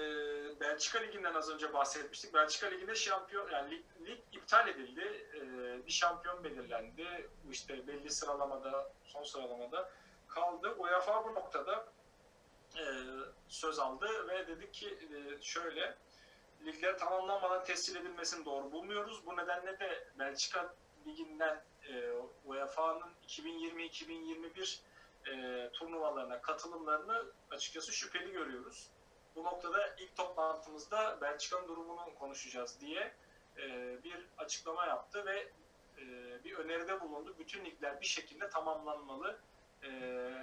Belçika Ligi'nden az önce bahsetmiştik. Belçika Ligi'nde şampiyon, yani lig, lig iptal edildi. E, bir şampiyon belirlendi. İşte belli sıralamada, son sıralamada kaldı. UEFA bu noktada e, söz aldı ve dedi ki e, şöyle ligler tamamlanmadan tescil edilmesini doğru bulmuyoruz. Bu nedenle de Belçika Ligi'nden e, UEFA'nın 2020-2021 e, turnuvalarına katılımlarını açıkçası şüpheli görüyoruz. Bu noktada ilk toplantımızda Belçika'nın durumunu konuşacağız diye e, bir açıklama yaptı ve e, bir öneride bulundu. Bütün ligler bir şekilde tamamlanmalı e,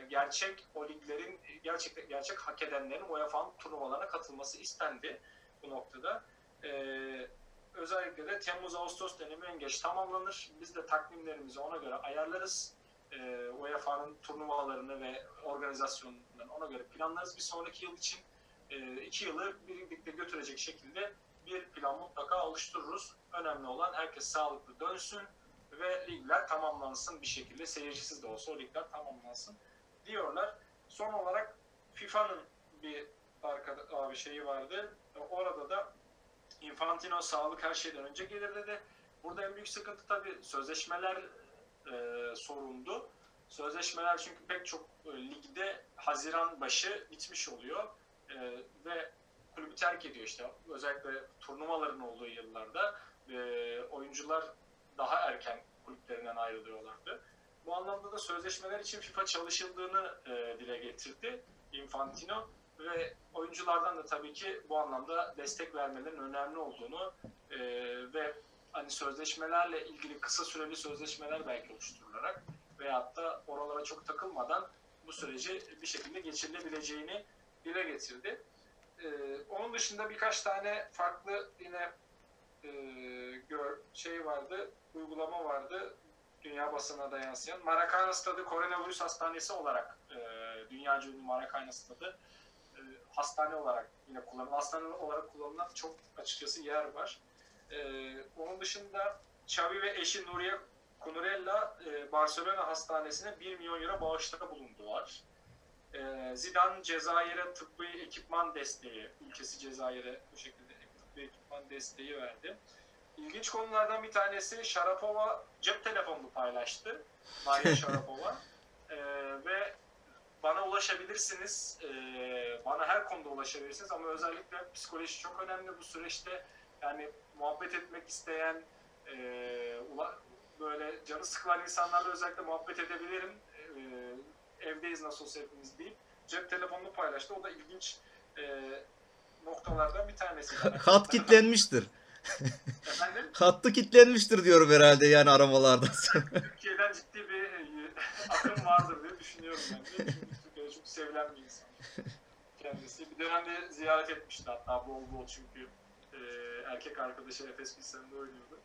gerçek o liglerin gerçek gerçek hak edenlerin UEFA'nın turnuvalarına katılması istendi bu noktada. E, özellikle de Temmuz-Ağustos dönemi en geç tamamlanır. Biz de takvimlerimizi ona göre ayarlarız. E, UEFA'nın turnuvalarını ve organizasyonlarını ona göre planlarız. Bir sonraki yıl için e, iki yılı birlikte götürecek şekilde bir plan mutlaka oluştururuz. Önemli olan herkes sağlıklı dönsün ve ligler tamamlansın bir şekilde. Seyircisiz de olsa o ligler tamamlansın diyorlar. Son olarak FIFA'nın bir arkada abi şeyi vardı. Orada da Infantino sağlık her şeyden önce gelir dedi. Burada en büyük sıkıntı tabii sözleşmeler e, sorundu. Sözleşmeler çünkü pek çok e, ligde Haziran başı bitmiş oluyor. E, ve kulübü terk ediyor işte. Özellikle turnuvaların olduğu yıllarda e, oyuncular daha erken kulüplerinden ayrılıyorlardı. Bu anlamda da sözleşmeler için FIFA çalışıldığını e, dile getirdi Infantino ve oyunculardan da tabii ki bu anlamda destek vermelerin önemli olduğunu e, ve hani sözleşmelerle ilgili kısa süreli sözleşmeler belki oluşturularak veyahut da oralara çok takılmadan bu süreci bir şekilde geçirilebileceğini dile getirdi. E, onun dışında birkaç tane farklı yine e, gör, şey vardı, uygulama vardı dünya basınına da yansıyan. Maracana Stadı Koronavirüs Hastanesi olarak e, dünyaca ünlü Maracana Stadı hastane olarak yine kullanılan, hastane olarak kullanılan çok açıkçası yer var. E, onun dışında Xavi ve eşi Nuria Cunurella e, Barcelona Hastanesi'ne 1 milyon euro bağışta bulundular. E, Zidane Cezayir'e tıbbi ekipman desteği, ülkesi Cezayir'e bu şekilde tıbbi ekipman desteği verdi. İlginç konulardan bir tanesi Sharapova cep telefonunu paylaştı. Maria (laughs) Sharapova. Ee, ve bana ulaşabilirsiniz. Ee, bana her konuda ulaşabilirsiniz ama özellikle psikoloji çok önemli bu süreçte. Yani muhabbet etmek isteyen, e, ula- böyle canı sıkılan insanlarla özellikle muhabbet edebilirim. Ee, evdeyiz nasıl olsa hepimiz deyip cep telefonunu paylaştı. O da ilginç e, noktalardan bir tanesi. (laughs) Hat kitlenmiştir. (laughs) Efendim? Hattı kitlenmiştir diyorum herhalde yani aramalardan sonra. Türkiye'den ciddi bir e, (laughs) akım vardır düşünüyorum ben. Çünkü Türkiye'de çok sevilen bir insan kendisi. Bir dönemde ziyaret etmişti hatta bol bol çünkü e, erkek arkadaşı Efes Pilsen'de oynuyordu.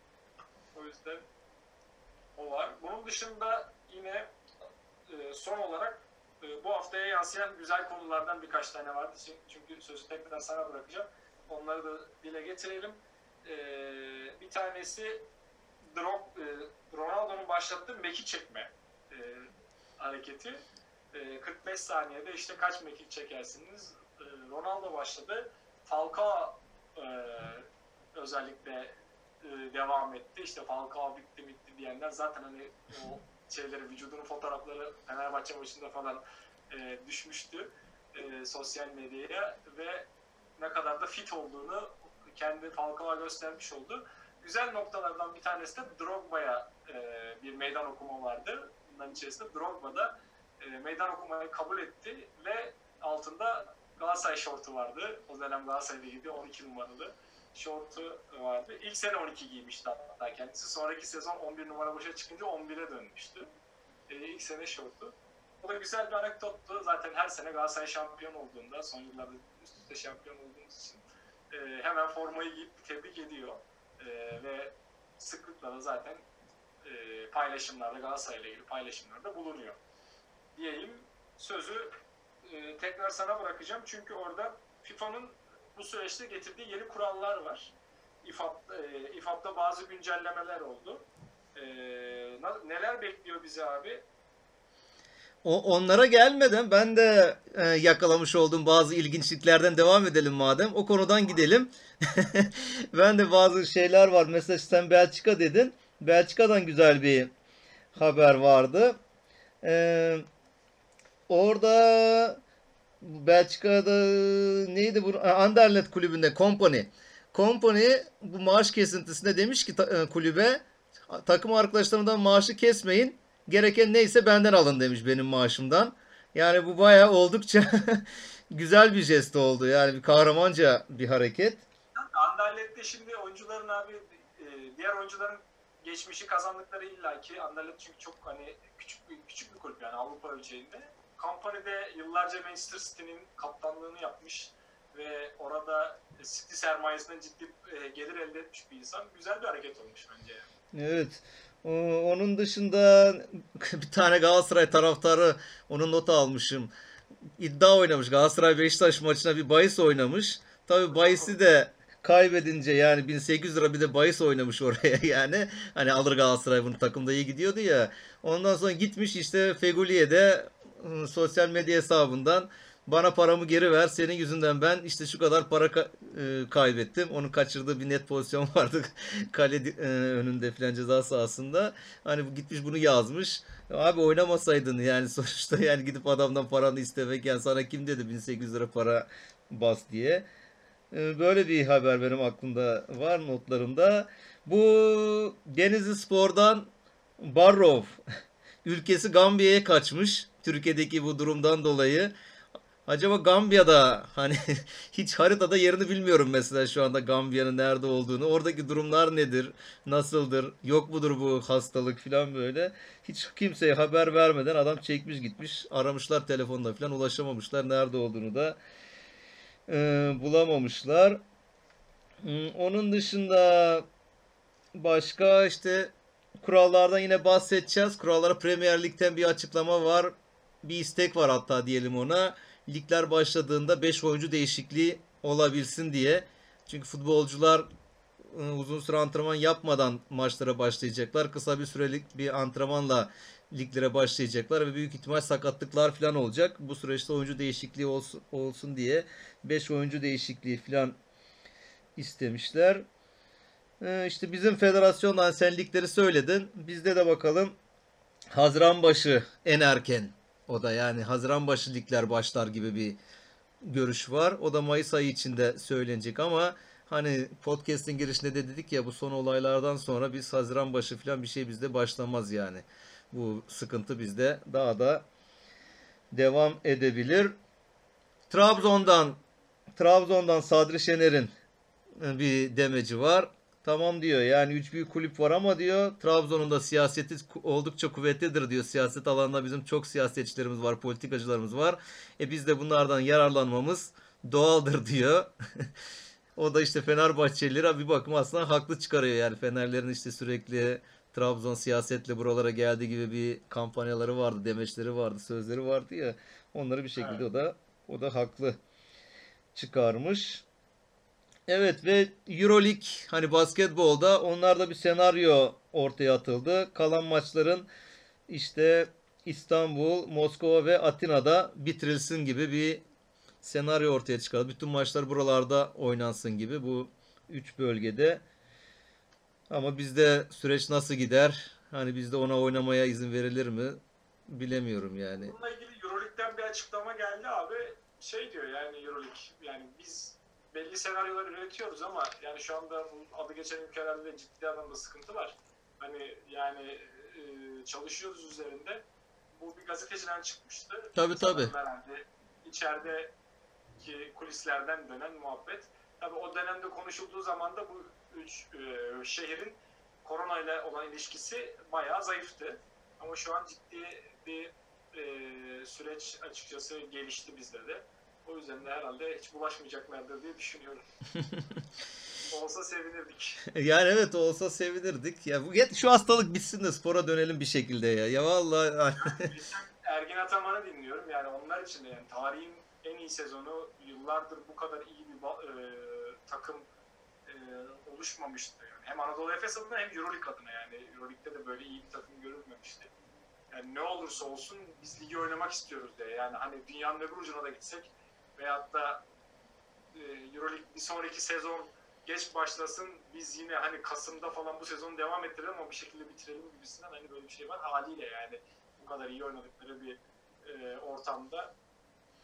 O yüzden o var. Bunun dışında yine e, son olarak e, bu haftaya yansıyan güzel konulardan birkaç tane vardı. Çünkü sözü tekrar sana bırakacağım. Onları da dile getirelim. E, bir tanesi Drog, e, Ronaldo'nun başlattığı mekik çekme e, hareketi. E, 45 saniyede işte kaç mekik çekersiniz? E, Ronaldo başladı. Falcao e, özellikle e, devam etti. İşte Falcao bitti bitti diyenler zaten hani o şeyleri vücudunun fotoğrafları Fenerbahçe maçında falan e, düşmüştü e, sosyal medyaya ve ne kadar da fit olduğunu kendi Falcao göstermiş oldu güzel noktalardan bir tanesi de Drogba'ya e, bir meydan okuma vardı. Bunların içerisinde Drogba da e, meydan okumayı kabul etti ve altında Galatasaray şortu vardı. O dönem Galatasaray'da gidiyor 12 numaralı şortu vardı. İlk sene 12 giymişti hatta kendisi. Sonraki sezon 11 numara boşa çıkınca 11'e dönmüştü. E, ilk sene şortu. Bu da güzel bir anekdottu. Zaten her sene Galatasaray şampiyon olduğunda, son yıllarda üst üste şampiyon olduğumuz için e, hemen formayı giyip tebrik ediyor. Ee, ve sıklıkla da zaten e, paylaşımlarda Galatasaray'la ilgili paylaşımlarda bulunuyor. Diyeyim sözü e, tekrar sana bırakacağım çünkü orada FIFA'nın bu süreçte getirdiği yeni kurallar var. İFAB, e, İFAB'da bazı güncellemeler oldu. E, neler bekliyor bizi abi? O, onlara gelmeden ben de e, yakalamış olduğum bazı ilginçliklerden devam edelim madem. O konudan gidelim. (laughs) ben de bazı şeyler var. Mesela sen Belçika dedin. Belçika'dan güzel bir haber vardı. Ee, orada Belçika'da neydi bu? Ha, Anderlecht kulübünde Company. Company bu maaş kesintisinde demiş ki e, kulübe takım arkadaşlarımdan maaşı kesmeyin. Gereken neyse benden alın demiş benim maaşımdan. Yani bu bayağı oldukça (laughs) güzel bir jest oldu. Yani bir kahramanca bir hareket. Anderlet'te şimdi oyuncuların abi e, diğer oyuncuların geçmişi kazandıkları illaki Anderlecht çünkü çok hani küçük bir küçük bir kulüp yani Avrupa ölçeğinde. Company'de yıllarca Manchester City'nin kaptanlığını yapmış ve orada City sermayesinden ciddi e, gelir elde etmiş bir insan. Güzel bir hareket olmuş bence. yani. Evet. Onun dışında (laughs) bir tane Galatasaray taraftarı onun notu almışım. İddia oynamış. Galatasaray Beşiktaş maçına bir bahis oynamış. Tabii bahisi de kaybedince yani 1800 lira bir de bahis oynamış oraya (laughs) yani. Hani alır Galatasaray bunu takımda iyi gidiyordu ya. Ondan sonra gitmiş işte Feguli'ye ıı, sosyal medya hesabından bana paramı geri ver. Senin yüzünden ben işte şu kadar para ka- e, kaybettim. Onun kaçırdığı bir net pozisyon (laughs) vardı. Kale e, önünde filan ceza sahasında. Hani gitmiş bunu yazmış. Abi oynamasaydın yani (laughs) sonuçta yani gidip adamdan paranı istemek yani sana kim dedi 1800 lira para bas diye. E, Böyle bir haber benim aklımda var notlarımda. Bu Denizli Spor'dan Barrow (laughs) ülkesi Gambiya'ya kaçmış. Türkiye'deki bu durumdan dolayı. Acaba Gambiya'da hani (laughs) hiç haritada yerini bilmiyorum mesela şu anda Gambiya'nın nerede olduğunu. Oradaki durumlar nedir? Nasıldır? Yok mudur bu hastalık falan böyle. Hiç kimseye haber vermeden adam çekmiş gitmiş. Aramışlar telefonla falan ulaşamamışlar. Nerede olduğunu da e, bulamamışlar. Hmm, Onun dışında başka işte kurallardan yine bahsedeceğiz. Kurallara Premier Lig'den bir açıklama var. Bir istek var hatta diyelim ona. Ligler başladığında 5 oyuncu değişikliği olabilsin diye. Çünkü futbolcular e, uzun süre antrenman yapmadan maçlara başlayacaklar. Kısa bir sürelik bir antrenmanla liglere başlayacaklar ve büyük ihtimal sakatlıklar falan olacak. Bu süreçte oyuncu değişikliği olsun, olsun diye 5 oyuncu değişikliği falan istemişler. Ee, işte bizim federasyondan sen ligleri söyledin. Bizde de bakalım Haziran başı en erken. O da yani Haziran başı ligler başlar gibi bir görüş var. O da Mayıs ayı içinde söylenecek ama hani podcast'in girişinde de dedik ya bu son olaylardan sonra biz Haziran başı falan bir şey bizde başlamaz yani. Bu sıkıntı bizde daha da devam edebilir. Trabzon'dan Trabzon'dan Sadri Şener'in e, bir demeci var. Tamam diyor yani üç büyük kulüp var ama diyor Trabzon'un da siyaseti oldukça kuvvetlidir diyor. Siyaset alanında bizim çok siyasetçilerimiz var, politikacılarımız var. E biz de bunlardan yararlanmamız doğaldır diyor. (laughs) o da işte Fenerbahçeliler bir bakıma aslında haklı çıkarıyor yani Fenerlerin işte sürekli Trabzon siyasetle buralara geldiği gibi bir kampanyaları vardı, demeçleri vardı, sözleri vardı ya. Onları bir şekilde Evet. o da o da haklı çıkarmış. Evet ve Euroleague hani basketbolda onlarda bir senaryo ortaya atıldı. Kalan maçların işte İstanbul, Moskova ve Atina'da bitirilsin gibi bir senaryo ortaya çıkardı. Bütün maçlar buralarda oynansın gibi bu üç bölgede. Ama bizde süreç nasıl gider? Hani bizde ona oynamaya izin verilir mi? Bilemiyorum yani. Bununla ilgili Euroleague'den bir açıklama geldi abi. Şey diyor yani Euroleague yani biz belli senaryolar üretiyoruz ama yani şu anda bu adı geçen ülkelerde ciddi anlamda sıkıntı var. Hani yani e, çalışıyoruz üzerinde. Bu bir gazeteciden çıkmıştı. Tabii, tabii. Herhalde içerideki kulislerden dönen muhabbet. Tabii o dönemde konuşulduğu zaman da bu üç e, şehrin koronayla olan ilişkisi bayağı zayıftı. Ama şu an ciddi bir e, süreç açıkçası gelişti bizde de. O yüzden de herhalde hiç bulaşmayacaklardır diye düşünüyorum. (laughs) Olsa sevinirdik. Yani evet olsa sevinirdik. Ya bu şu hastalık bitsin de spora dönelim bir şekilde ya. Ya vallahi (laughs) Ergin Ataman'ı dinliyorum. Yani onlar için de yani tarihin en iyi sezonu yıllardır bu kadar iyi bir e, takım oluşmamıştı. Yani hem Anadolu Efes adına hem Euroleague adına yani. Euroleague'de de böyle iyi bir takım görülmemişti. Yani ne olursa olsun biz ligi oynamak istiyoruz diye. Yani hani dünyanın öbür ucuna da gitsek veyahut da e, Euroleague bir sonraki sezon geç başlasın biz yine hani Kasım'da falan bu sezonu devam ettirelim ama bir şekilde bitirelim gibisinden hani böyle bir şey var haliyle yani bu kadar iyi oynadıkları bir e, ortamda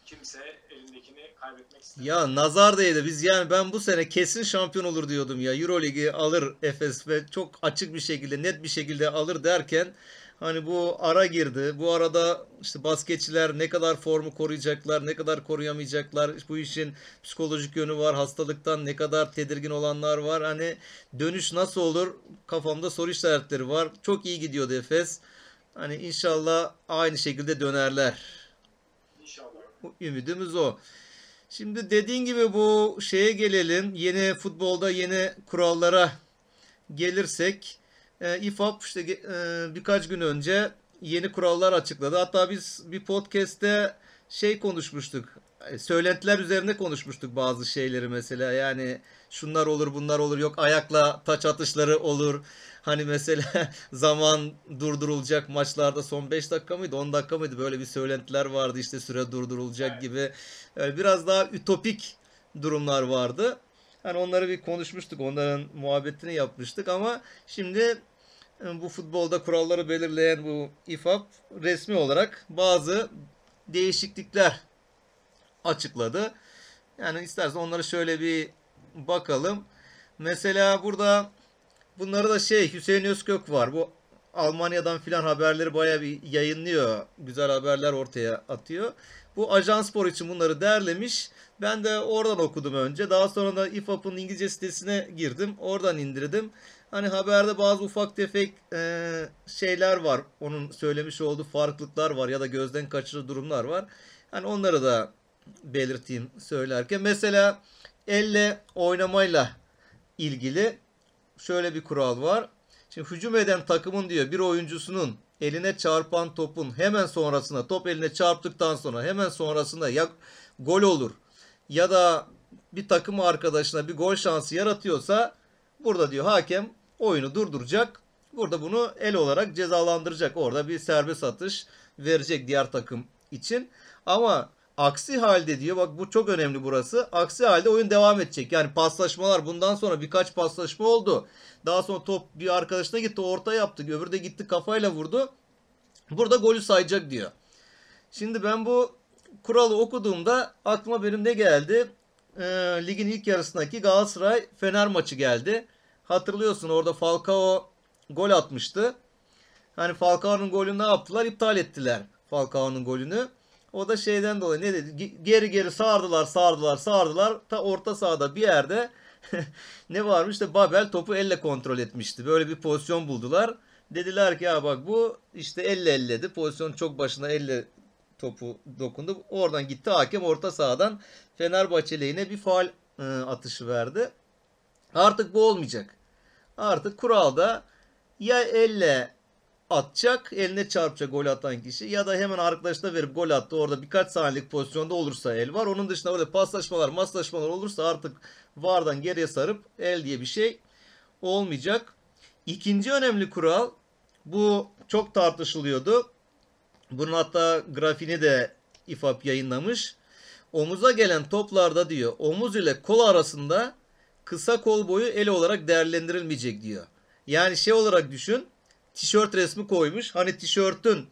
kimse elindekini kaybetmek istemiyor. ya nazar değdi. Biz yani ben bu sene kesin şampiyon olur diyordum ya. Euroligi alır Efes ve çok açık bir şekilde net bir şekilde alır derken Hani bu ara girdi. Bu arada işte basketçiler ne kadar formu koruyacaklar, ne kadar koruyamayacaklar. Bu işin psikolojik yönü var. Hastalıktan ne kadar tedirgin olanlar var. Hani dönüş nasıl olur? Kafamda soru işaretleri var. Çok iyi gidiyordu Efes. Hani inşallah aynı şekilde dönerler. Ümidimiz o. Şimdi dediğin gibi bu şeye gelelim. Yeni futbolda yeni kurallara gelirsek e, İFAB işte e, birkaç gün önce yeni kurallar açıkladı. Hatta biz bir podcast'te şey konuşmuştuk. E, Söylentiler üzerine konuşmuştuk bazı şeyleri mesela. Yani şunlar olur, bunlar olur. Yok ayakla taç atışları olur. Hani mesela (laughs) zaman durdurulacak maçlarda son 5 dakika mıydı 10 dakika mıydı böyle bir söylentiler vardı işte süre durdurulacak Evet. gibi. Yani biraz daha ütopik durumlar vardı. Hani onları bir konuşmuştuk. Onların muhabbetini yapmıştık ama şimdi e, bu futbolda kuralları belirleyen bu İFAB resmi olarak bazı değişiklikler açıkladı. Yani istersen onları şöyle bir bakalım. Mesela burada bunları da şey Hüseyin Özkök var. Bu Almanya'dan filan haberleri bayağı bir yayınlıyor. Güzel haberler ortaya atıyor. Bu Ajanspor için bunları derlemiş. Ben de oradan okudum önce. Daha sonra da İFAB'ın İngilizce sitesine girdim. Oradan indirdim. Hani haberde bazı ufak tefek e, şeyler var. Onun söylemiş olduğu farklılıklar var ya da gözden kaçırı durumlar var. Hani onları da belirteyim söylerken. Mesela elle oynamayla ilgili şöyle bir kural var. Şimdi hücum eden takımın diyor bir oyuncusunun eline çarpan topun hemen sonrasında top eline çarptıktan sonra hemen sonrasında ya gol olur ya da bir takım arkadaşına bir gol şansı yaratıyorsa burada diyor hakem oyunu durduracak. Burada bunu el olarak cezalandıracak. Orada bir serbest atış verecek diğer takım için. Ama aksi halde diyor bak bu çok önemli burası. Aksi halde oyun devam edecek. Yani paslaşmalar bundan sonra birkaç paslaşma oldu. Daha sonra top bir arkadaşına gitti orta yaptı. Öbürü de gitti kafayla vurdu. Burada golü sayacak diyor. Şimdi ben bu kuralı okuduğumda aklıma benim ne geldi? Ee, ligin ilk yarısındaki Galatasaray Fener maçı geldi. Hatırlıyorsun orada Falcao gol atmıştı. Hani Falcao'nun golünü ne yaptılar? İptal ettiler Falcao'nun golünü. O da şeyden dolayı ne dedi? Ge- Geri geri sardılar, sardılar, sardılar. Ta orta sahada bir yerde (laughs) ne varmış? İşte Babel topu elle kontrol etmişti. Böyle bir pozisyon buldular. Dediler ki ya bak bu işte elle elledi. Pozisyon çok başına elle topu dokundu. Oradan gitti hakem orta sahadan Fenerbahçe lehine bir faal e, atışı verdi. Artık bu olmayacak. Artık kuralda ya elle atacak, eline çarpacak gol atan kişi ya da hemen arkadaşına verip gol attı. Orada birkaç saniyelik pozisyonda olursa el var. Onun dışında öyle paslaşmalar, maslaşmalar olursa artık vardan geriye sarıp el diye bir şey olmayacak. İkinci önemli kural bu çok tartışılıyordu. Bunun hatta grafiğini de İFAP yayınlamış. Omuza gelen toplarda diyor omuz ile kol arasında kısa kol boyu el olarak değerlendirilmeyecek diyor. Yani şey olarak düşün. Tişört resmi koymuş. Hani tişörtün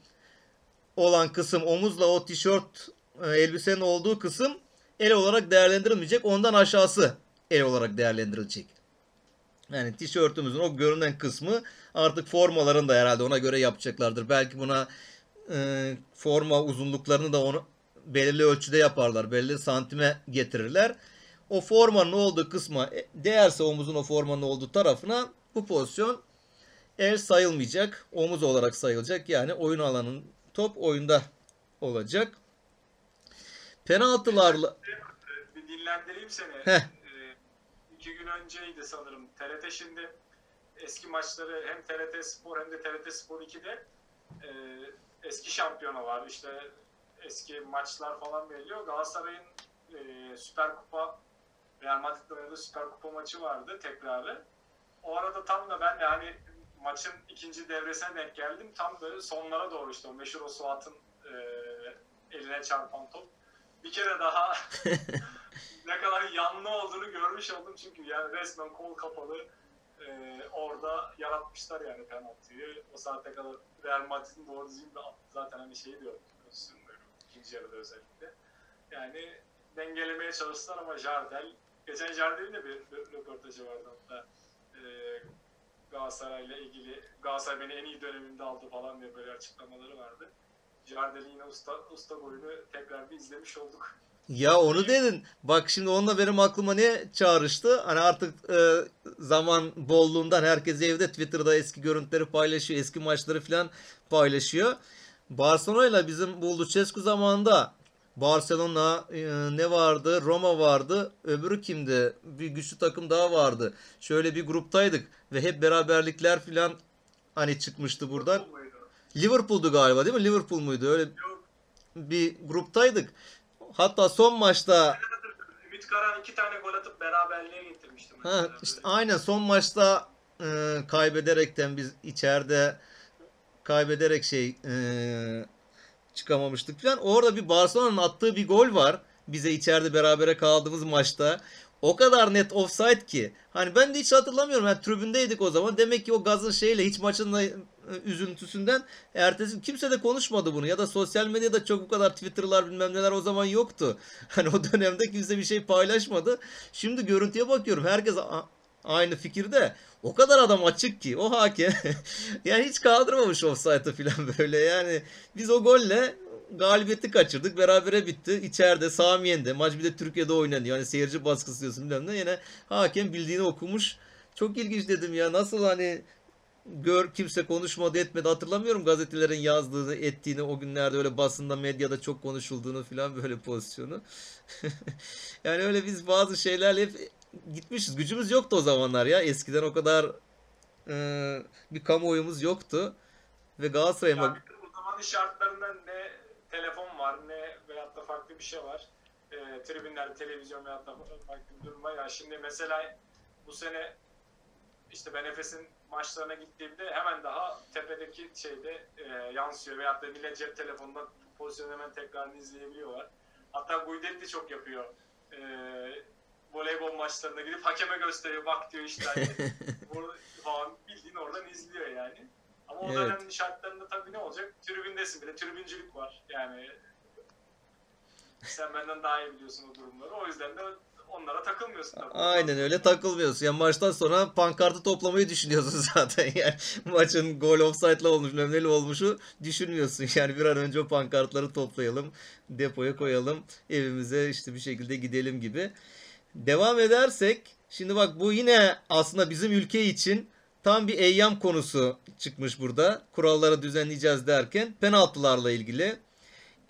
olan kısım omuzla o tişört e, elbisenin olduğu kısım el olarak değerlendirilmeyecek. Ondan aşağısı el olarak değerlendirilecek. Yani tişörtümüzün o görünen kısmı artık formaların da herhalde ona göre yapacaklardır. Belki buna e, forma uzunluklarını da onu belirli ölçüde yaparlar. Belirli santime getirirler. O formanın olduğu kısma e, değerse omuzun o formanın olduğu tarafına bu pozisyon el sayılmayacak. Omuz olarak sayılacak. Yani oyun alanın top oyunda olacak. Penaltılarla Bir dinlendireyim seni. Heh. Ee, iki gün önceydi sanırım. TRT şimdi eski maçları hem TRT Spor hem de TRT Spor 2'de e, eski şampiyona var. İşte eski maçlar falan veriliyor. Galatasaray'ın e, Süper Kupa Real Madrid'le oynadığı Süper Kupa maçı vardı tekrarı. O arada tam da ben de hani maçın ikinci devresine denk geldim. Tam böyle sonlara doğru işte o meşhur o Suat'ın e, eline çarpan top. Bir kere daha (laughs) ne kadar yanlı olduğunu görmüş oldum çünkü yani resmen kol kapalı e, orada yaratmışlar yani penaltıyı. O saate kadar Real Madrid'in doğru düzgün bir attı zaten hani şeyi diyor pozisyonları ikinci yarıda özellikle. Yani dengelemeye çalıştılar ama Jardel geçen Jardel'in de bir, bir röportajı vardı hatta. E, Galatasaray'la ilgili Galatasaray beni en iyi dönemimde aldı falan diye böyle açıklamaları vardı. Jardel'in yine usta, usta golünü tekrar bir izlemiş olduk. Ya onu dedin. Bak şimdi onunla benim aklıma ne çağrıştı? Hani artık e, zaman bolluğundan herkes evde Twitter'da eski görüntüleri paylaşıyor, eski maçları falan paylaşıyor. Barcelona ile bizim bu Lucescu zamanında Barcelona e, ne vardı? Roma vardı. Öbürü kimdi? Bir güçlü takım daha vardı. Şöyle bir gruptaydık ve hep beraberlikler falan hani çıkmıştı buradan. Liverpool'du galiba değil mi? Liverpool muydu? Öyle bir gruptaydık. Hatta son maçta Ümit Karan iki tane gol atıp beraberliğe getirmişti. Ha, işte aynen son maçta e, kaybederekten biz içeride kaybederek şey e, çıkamamıştık falan. Orada bir Barcelona'nın attığı bir gol var. Bize içeride berabere kaldığımız maçta. O kadar net offside ki. Hani ben de hiç hatırlamıyorum. Yani tribündeydik o zaman. Demek ki o gazın şeyle hiç maçın e, üzüntüsünden ertesi kimse de konuşmadı bunu. Ya da sosyal medyada çok bu kadar Twitter'lar bilmem neler o zaman yoktu. (laughs) Hani o dönemde kimse bir şey paylaşmadı. Şimdi görüntüye bakıyorum. Herkes aynı fikirde. O kadar adam açık ki o hakem (laughs) yani hiç kaldırmamış offside'ı falan (laughs) böyle. Yani biz o golle galibiyeti kaçırdık berabere bitti. İçeride Samiyen'de maç bir de Türkiye'de oynanıyor. Yani seyirci baskısı diyorsun bilmem ne. Yine hakem bildiğini okumuş. Çok ilginç dedim ya. Nasıl hani gör kimse konuşmadı etmedi hatırlamıyorum gazetelerin yazdığını ettiğini o günlerde öyle basında medyada çok konuşulduğunu falan böyle pozisyonu. (laughs) Yani öyle biz bazı şeylerle hep gitmişiz. Gücümüz yoktu o zamanlar ya. Eskiden o kadar e, bir kamuoyumuz yoktu. Ve Galatasaray'a Ya bak. o zamanın şartlarında ne telefon var ne veyahut da farklı bir şey var. E, tribünlerde televizyon veyahut da farklı bir durum var. Ya şimdi mesela bu sene işte ben Efes'in maçlarına gittiğimde hemen daha tepedeki şeyde e, yansıyor veyahut da millet cep telefonundan pozisyonu hemen tekrarını izleyebiliyorlar. Hatta de çok yapıyor. E, voleybol maçlarına gidip hakeme gösteriyor. Bak diyor işte hani, (laughs) falan bildiğin oradan izliyor yani. Ama o Evet. dönemin şartlarında tabii ne olacak? Tribündesin bir de tribüncülük var. Yani sen benden daha iyi biliyorsun o durumları. O yüzden de onlara takılmıyorsun tabii. Aynen öyle takılmıyorsun. Yani maçtan sonra pankartı toplamayı düşünüyorsun (laughs) zaten. Yani maçın gol offside'la olmuş, memneli olmuşu düşünmüyorsun. Yani bir an önce o pankartları toplayalım, depoya koyalım, evimize işte bir şekilde gidelim gibi. Devam edersek, şimdi bak bu yine aslında bizim ülke için tam bir eyyam konusu çıkmış burada. Kuralları düzenleyeceğiz derken penaltılarla ilgili.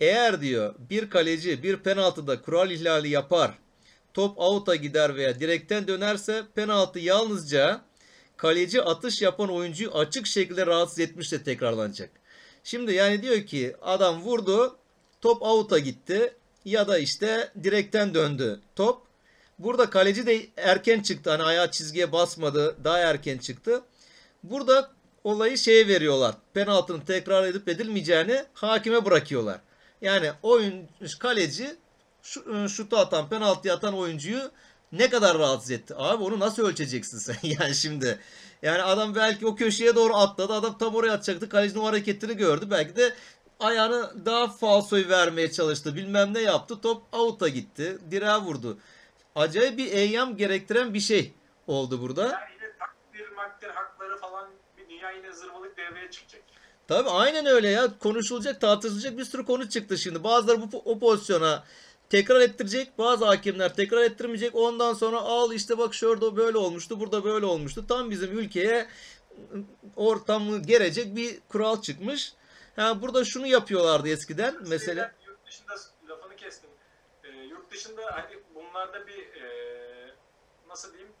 Eğer diyor bir kaleci bir penaltıda kural ihlali yapar, top out'a gider veya direkten dönerse penaltı yalnızca kaleci atış yapan oyuncuyu açık şekilde rahatsız etmişse tekrarlanacak. Şimdi yani diyor ki adam vurdu, top out'a gitti ya da işte direkten döndü top. Burada kaleci de erken çıktı. Hani ayağı çizgiye basmadı. Daha erken çıktı. Burada olayı şeye veriyorlar. Penaltının tekrar edip edilmeyeceğini hakime bırakıyorlar. Yani oyun kaleci e, şutu atan, penaltı atan oyuncuyu ne kadar rahatsız etti? Abi onu nasıl ölçeceksin sen? (laughs) Yani şimdi yani adam belki o köşeye doğru atladı. Adam tam oraya atacaktı. Kalecinin o hareketini gördü. Belki de ayağını daha falsoyu vermeye çalıştı. Bilmem ne yaptı. Top out'a gitti. Direğe vurdu. Acayip bir eyyam gerektiren bir şey oldu burada. Yani yine takdir makdir hakları falan bir dünya yine zırvalık devreye çıkacak. Tabii aynen öyle ya. Konuşulacak, tartışılacak bir sürü konu çıktı şimdi. Bazıları bu o pozisyona tekrar ettirecek. Bazı hakemler tekrar ettirmeyecek. Ondan sonra al işte bak şurada böyle olmuştu, burada böyle olmuştu. Tam bizim ülkeye ortamı gelecek bir kural çıkmış. Ha burada şunu yapıyorlardı eskiden. Mesela yurt dışında lafını kestim. Ee, yurt dışında hani bunlarda bir e, nasıl diyeyim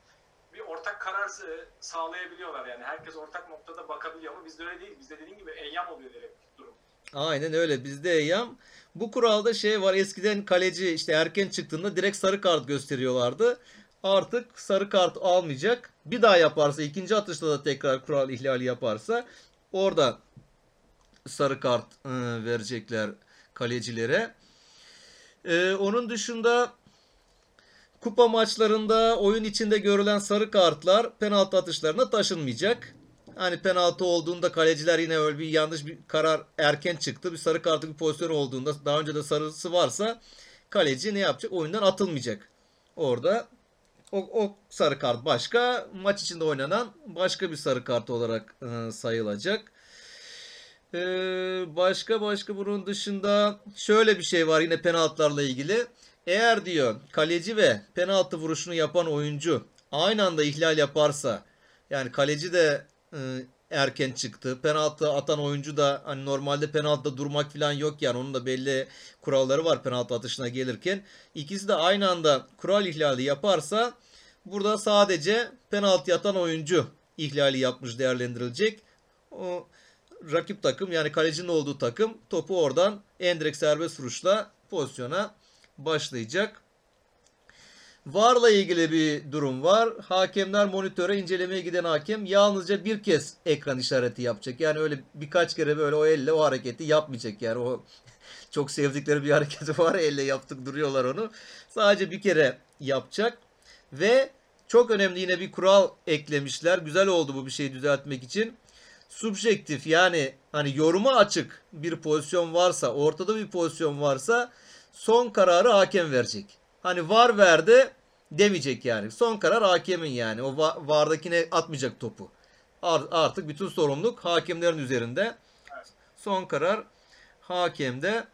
bir ortak karar e, sağlayabiliyorlar yani. Herkes ortak noktada bakabiliyor ama bizde öyle değil. Bizde dediğin gibi eyyam oluyor direkt durum. Aynen öyle bizde eyyam. Bu kuralda şey var eskiden kaleci işte erken çıktığında direkt sarı kart gösteriyorlardı. Artık sarı kart almayacak. Bir daha yaparsa ikinci atışta da tekrar kural ihlali yaparsa orada sarı kart e, verecekler kalecilere. E, onun dışında kupa maçlarında oyun içinde görülen sarı kartlar penaltı atışlarına taşınmayacak. Hani penaltı olduğunda kaleciler yine öyle bir yanlış bir karar erken çıktı. Bir sarı kartlık bir pozisyon olduğunda daha önce de sarısı varsa kaleci ne yapacak? Oyundan atılmayacak. Orada o, o sarı kart başka. Maç içinde oynanan başka bir sarı kart olarak e, sayılacak. Ee, başka başka bunun dışında şöyle bir şey var yine penaltılarla ilgili. Eğer diyor kaleci ve penaltı vuruşunu yapan oyuncu aynı anda ihlal yaparsa yani kaleci de e, erken çıktı. Penaltı atan oyuncu da hani normalde penaltıda durmak falan yok yani onun da belli kuralları var penaltı atışına gelirken. İkisi de aynı anda kural ihlali yaparsa burada sadece penaltı atan oyuncu ihlali yapmış değerlendirilecek. O rakip takım yani kalecinin olduğu takım topu oradan en direkt serbest vuruşla pozisyona başlayacak. VAR'la ilgili bir durum var. Hakemler monitöre incelemeye giden hakem yalnızca bir kez ekran işareti yapacak. Yani öyle birkaç kere böyle o elle o hareketi yapmayacak. Yani o (laughs) çok sevdikleri bir hareketi var. Elle yaptık duruyorlar onu. Sadece bir kere yapacak. Ve çok önemli yine bir kural eklemişler. Güzel oldu bu bir şeyi düzeltmek için. Subjektif yani hani yoruma açık bir pozisyon varsa, ortada bir pozisyon varsa son kararı hakem verecek. Hani var verdi demeyecek yani. Son karar hakemin yani. O va- vardakine atmayacak topu. Ar- artık bütün sorumluluk hakemlerin üzerinde. Son karar hakemde.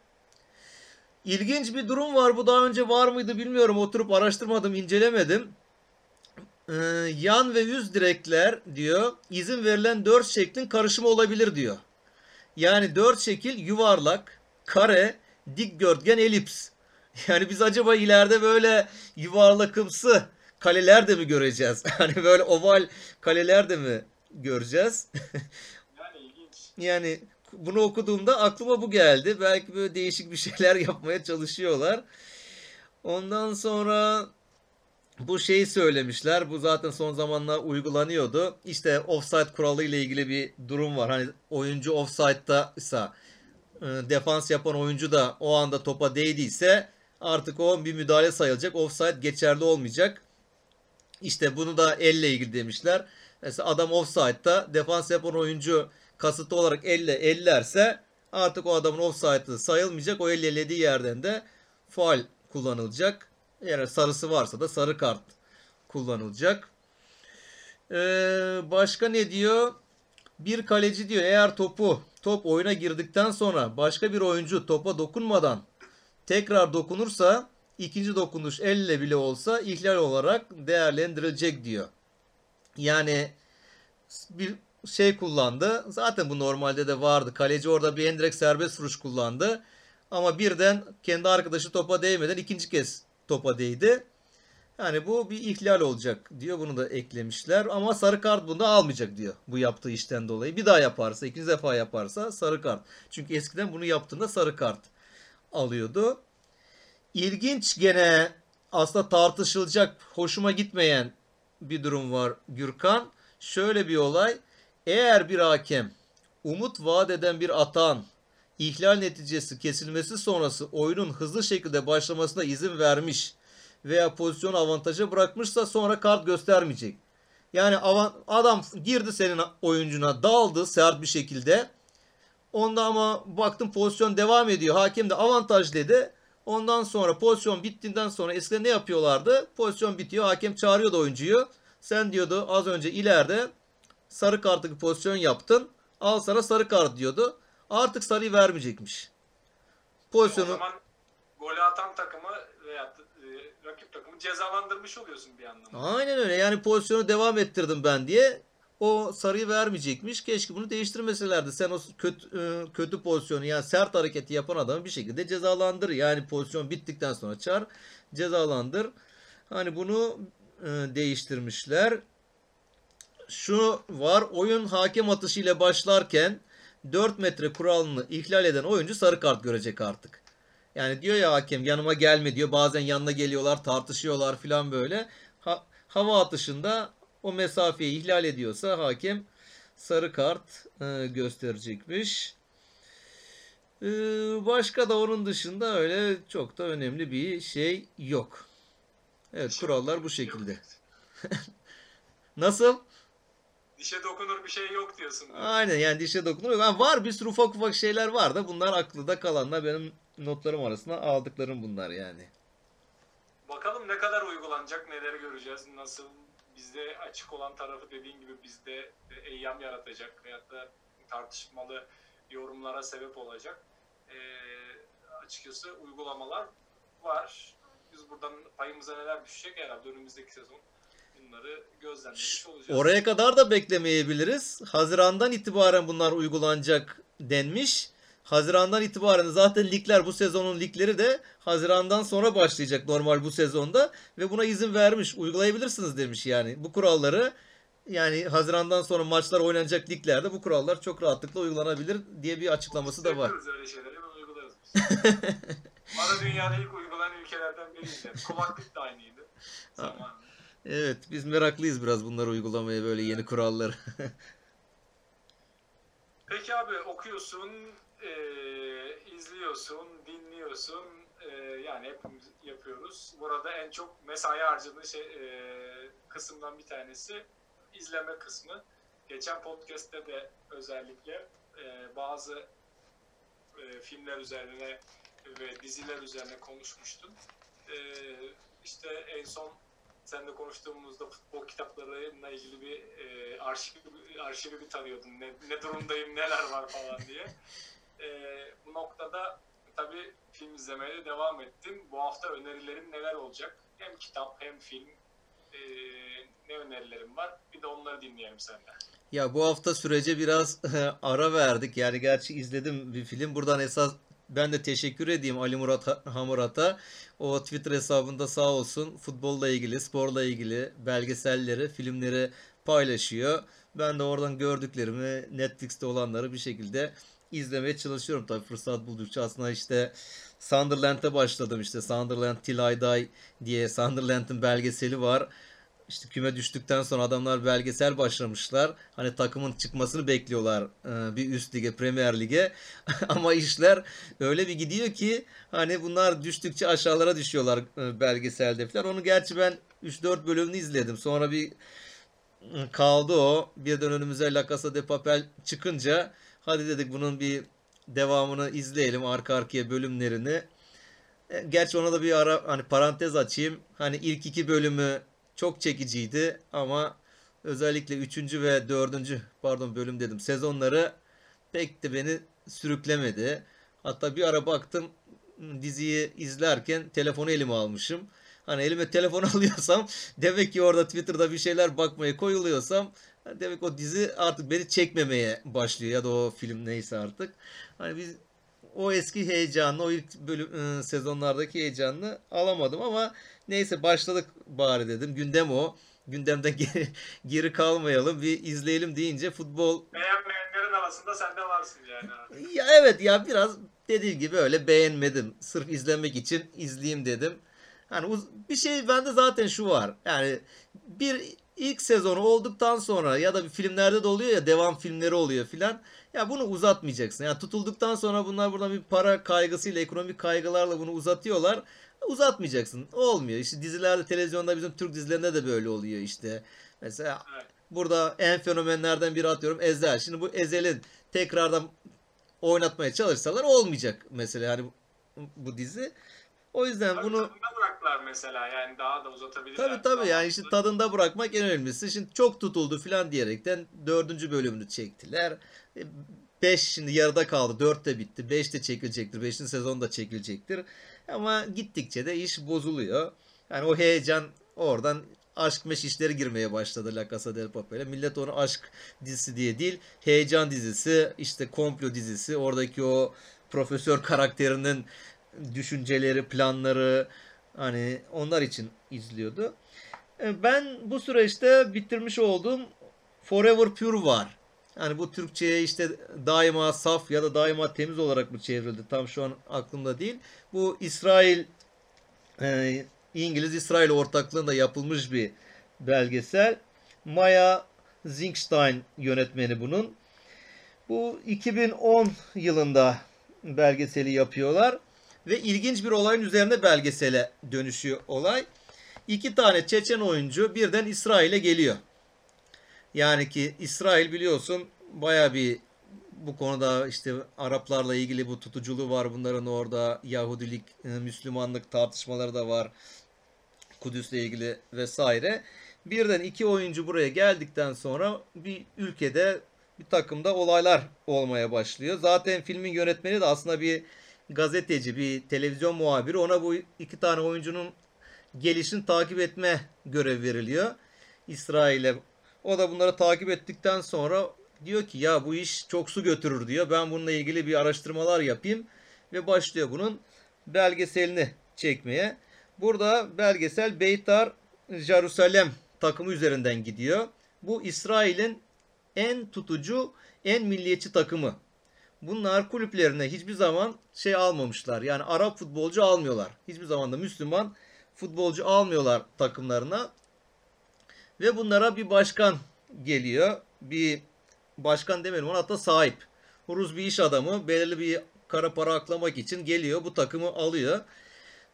İlginç bir durum var. Bu daha önce var mıydı bilmiyorum. Oturup araştırmadım, incelemedim. Ee, yan ve yüz direkler diyor izin verilen dört şeklin karışımı olabilir diyor. Yani dört şekil yuvarlak, kare, dikdörtgen, elips. (laughs) Yani biz acaba ileride böyle yuvarlakımsı kaleler de mi göreceğiz? (laughs) Hani böyle oval kaleler de mi göreceğiz? Yani ilginç. (laughs) Yani bunu okuduğumda aklıma bu geldi. Belki böyle değişik bir şeyler yapmaya çalışıyorlar. Ondan sonra bu şeyi söylemişler. Bu zaten son zamanlar uygulanıyordu. İşte offside kuralı ile ilgili bir durum var. Hani oyuncu offside'da ise defans yapan oyuncu da o anda topa değdiyse artık o bir müdahale sayılacak. Offside geçerli olmayacak. İşte bunu da elle ilgili demişler. Mesela adam offside'da defans yapan oyuncu kasıtlı olarak elle ellerse artık o adamın offside'ı sayılmayacak. O elle ellediği yerden de faul kullanılacak. Eğer sarısı varsa da sarı kart kullanılacak. Ee, başka ne diyor? Bir kaleci diyor eğer topu top oyuna girdikten sonra başka bir oyuncu topa dokunmadan tekrar dokunursa ikinci dokunuş elle bile olsa ihlal olarak değerlendirilecek diyor. Yani bir şey kullandı. Zaten bu normalde de vardı. Kaleci orada bir endirekt serbest vuruş kullandı. Ama birden kendi arkadaşı topa değmeden ikinci kez topa değdi. Yani bu bir ihlal olacak diyor. Bunu da eklemişler. Ama sarı kart bunu almayacak diyor. Bu yaptığı işten dolayı. Bir daha yaparsa, ikinci defa yaparsa sarı kart. Çünkü eskiden bunu yaptığında sarı kart alıyordu. İlginç gene aslında tartışılacak, hoşuma gitmeyen bir durum var Gürkan. Şöyle bir olay. Eğer bir hakem umut vaat eden bir atan ihlal neticesi kesilmesi sonrası oyunun hızlı şekilde başlamasına izin vermiş veya pozisyon avantaja bırakmışsa sonra kart göstermeyecek. Yani adam girdi senin oyuncuna daldı sert bir şekilde. Onda ama baktım pozisyon devam ediyor. Hakem de avantaj dedi. Ondan sonra pozisyon bittiğinden sonra eskiden ne yapıyorlardı? Pozisyon bitiyor. Hakem çağırıyordu oyuncuyu. Sen diyordu az önce ileride sarı kartlı pozisyon yaptın. Al sana sarı kart diyordu. Artık sarıyı vermeyecekmiş. O Pozisyonu zaman golü atan takımı veya e, rakip takımı cezalandırmış oluyorsun bir anlamda. Aynen öyle. Yani pozisyonu devam ettirdim ben diye o sarıyı vermeyecekmiş. Keşke bunu değiştirmeselerdi. Sen o kötü, e, kötü pozisyonu yani sert hareketi yapan adamı bir şekilde cezalandır. Yani pozisyon bittikten sonra çağır cezalandır. Hani bunu e, değiştirmişler. Şu var oyun hakem atışı ile başlarken 4 metre kuralını ihlal eden oyuncu sarı kart görecek artık. Yani diyor ya hakem yanıma gelme diyor. Bazen yanına geliyorlar tartışıyorlar filan böyle. Ha- hava atışında o mesafeyi ihlal ediyorsa hakem sarı kart e, gösterecekmiş. E, başka da onun dışında öyle çok da önemli bir şey yok. Evet kurallar bu şekilde. (laughs) Nasıl? Dişe dokunur bir şey yok diyorsun. Aynen yani dişe dokunuyor. Yani var bir sürü ufak ufak şeyler var da bunlar aklıda kalanlar benim notlarım arasında aldıklarım bunlar yani. Bakalım ne kadar uygulanacak, neleri göreceğiz, nasıl bizde açık olan tarafı dediğin gibi bizde eyyam yaratacak veyahut da tartışmalı yorumlara sebep olacak. E, açıkçası uygulamalar var. Biz buradan payımıza neler düşecek herhalde önümüzdeki sezon bunları gözlemlemiş olacağız. Oraya kadar da beklemeyebiliriz. Hazirandan itibaren bunlar uygulanacak denmiş. Hazirandan itibaren zaten ligler bu sezonun ligleri de Hazirandan sonra başlayacak normal bu sezonda ve buna izin vermiş. Uygulayabilirsiniz demiş yani. Bu kuralları yani Hazirandan sonra maçlar oynanacak liglerde bu kurallar çok rahatlıkla uygulanabilir diye bir açıklaması da var. Öyle şeyleri hemen uygularız. Bana (laughs) dünyada ilk uygulanan ülkelerden biriydi. Kulaklık da aynıydı. Zamanında. Evet, biz meraklıyız biraz bunları uygulamaya böyle yeni kuralları. (laughs) Peki abi okuyorsun, eee, izliyorsun, dinliyorsun. Eee, yani hepimiz yapıyoruz. Burada en çok mesai harcadığı şey, eee, kısımdan bir tanesi izleme kısmı. Geçen podcast'te de özellikle eee, bazı eee, filmler üzerine ve diziler üzerine konuşmuştun. Eee işte en son seninle konuştuğumuzda futbol kitaplarıyla ilgili bir e, arşiv, arşivi bir tarıyordun. Ne, ne durumdayım, neler var falan diye. E, bu noktada tabii film izlemeye de devam ettim. Bu hafta önerilerim neler olacak? Hem kitap hem film. E, ne önerilerim var? Bir de onları dinleyelim senden. Ya bu hafta sürece biraz ara verdik. Yani gerçi izledim bir film. Buradan esas ben de teşekkür edeyim Ali Murat Hamurat'a. O Twitter hesabında sağ olsun futbolla ilgili, sporla ilgili belgeselleri, filmleri paylaşıyor. Ben de oradan gördüklerimi, Netflix'te olanları bir şekilde izlemeye çalışıyorum tabii fırsat buldukça. Aslında işte Sunderland'e başladım işte Sunderland Till I Die diye Sunderland'ın belgeseli var. İşte küme düştükten sonra adamlar belgesel başlamışlar. Hani takımın çıkmasını bekliyorlar e, bir üst lige, Premier Lig'e. (laughs) Ama işler öyle bir gidiyor ki hani bunlar düştükçe aşağılara düşüyorlar e, belgeselde falan. Onu gerçi ben 3-4 bölümünü izledim. Sonra bir kaldı o. Birden önümüze La Casa de Papel çıkınca hadi dedik bunun bir devamını izleyelim arka arkaya bölümlerini. E, Gerçi ona da bir ara hani parantez açayım. Hani ilk iki bölümü çok çekiciydi ama özellikle 3. ve 4. pardon bölüm dedim sezonları pek de beni sürüklemedi. Hatta bir ara baktım diziyi izlerken telefonu elime almışım. Hani elime telefon (laughs) alıyorsam demek ki orada Twitter'da bir şeyler bakmaya koyuluyorsam demek o dizi artık beni çekmemeye başlıyor ya da o film neyse artık. Hani biz o eski heyecanlı, o ilk bölüm ıı, sezonlardaki heyecanını alamadım ama neyse başladık bari dedim. Gündem o. Gündemden (laughs) geri, geri kalmayalım. Bir izleyelim deyince futbol Beğenmeyenlerin arasında sen de varsın yani. ya evet ya biraz dediğim gibi öyle beğenmedim. Sırf izlemek için izleyeyim dedim. Hani bir şey bende zaten şu var. Yani bir ilk sezonu olduktan sonra ya da filmlerde de oluyor ya devam filmleri oluyor filan. Ya bunu uzatmayacaksın. Yani tutulduktan sonra bunlar buradan bir para kaygısıyla, ekonomik kaygılarla bunu uzatıyorlar. Uzatmayacaksın. Olmuyor. İşte dizilerde, televizyonda bizim Türk dizilerinde de böyle oluyor işte. Mesela Evet. burada en fenomenlerden biri atıyorum Ezel. Şimdi bu Ezel'in tekrardan oynatmaya çalışsalar olmayacak mesela hani bu, bu dizi. O yüzden Tabii bunu tadında bıraktılar mesela yani daha da uzatabilirler. tabii tabii yani işte tadında bırakmak en önemlisi. Şimdi çok tutuldu filan diyerekten dördüncü bölümünü çektiler. 5 şimdi yarıda kaldı. 4 de bitti. 5 de çekilecektir. 5. sezon da çekilecektir. Ama gittikçe de iş bozuluyor. Yani o heyecan oradan aşk meş işleri girmeye başladı La Casa del Papel'e. Millet onu aşk dizisi diye değil, heyecan dizisi, işte komplo dizisi, oradaki o profesör karakterinin düşünceleri, planları hani onlar için izliyordu. E, Ben bu süreçte bitirmiş olduğum Forever Pure var. Yani bu Türkçe'ye işte daima saf ya da daima temiz olarak mı çevrildi? Tam şu an aklımda değil. Bu İsrail e, İngiliz-İsrail ortaklığında yapılmış bir belgesel. Maya Zinkstein yönetmeni bunun. Bu 2010 yılında belgeseli yapıyorlar ve ilginç bir olayın üzerine belgesele dönüşüyor olay. İki tane Çeçen oyuncu birden İsrail'e geliyor. Yani ki İsrail biliyorsun baya bir bu konuda işte Araplarla ilgili bu tutuculuğu var bunların orada Yahudilik, e, Müslümanlık tartışmaları da var. Kudüs'le ilgili vesaire. Birden iki oyuncu buraya geldikten sonra bir ülkede bir takımda olaylar olmaya başlıyor. Zaten filmin yönetmeni de aslında bir gazeteci, bir televizyon muhabiri. Ona bu iki tane oyuncunun gelişini takip etme görev veriliyor. İsrail'e. O da bunları takip ettikten sonra diyor ki ya bu iş çok su götürür diyor. Ben bununla ilgili bir araştırmalar yapayım ve başlıyor bunun belgeselini çekmeye. Burada belgesel Beytar Jerusalem takımı üzerinden gidiyor. Bu İsrail'in en tutucu, en milliyetçi takımı. Bunlar kulüplerine hiçbir zaman şey almamışlar. Yani Arap futbolcu almıyorlar. Hiçbir zaman da Müslüman futbolcu almıyorlar takımlarına. Ve bunlara bir başkan geliyor. Bir başkan demeyelim ona hatta sahip. Rus bir iş adamı belirli bir kara para aklamak için geliyor. Bu takımı alıyor.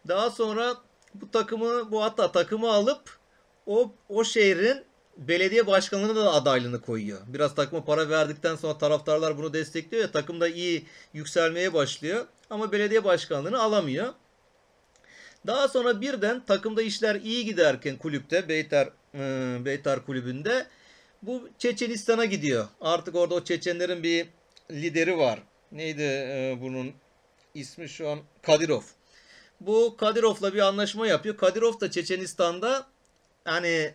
Daha sonra bu takımı bu hatta takımı alıp o o şehrin belediye başkanlığına da adaylığını koyuyor. Biraz takıma para verdikten sonra taraftarlar bunu destekliyor ya takım da iyi yükselmeye başlıyor. Ama belediye başkanlığını alamıyor. Daha sonra birden takımda işler iyi giderken kulüpte Beytar e, Beytar kulübünde bu Çeçenistan'a gidiyor. Artık orada o Çeçenlerin bir lideri var. Neydi e, bunun ismi şu an Kadirov. Bu Kadirov'la bir anlaşma yapıyor. Kadirov da Çeçenistan'da hani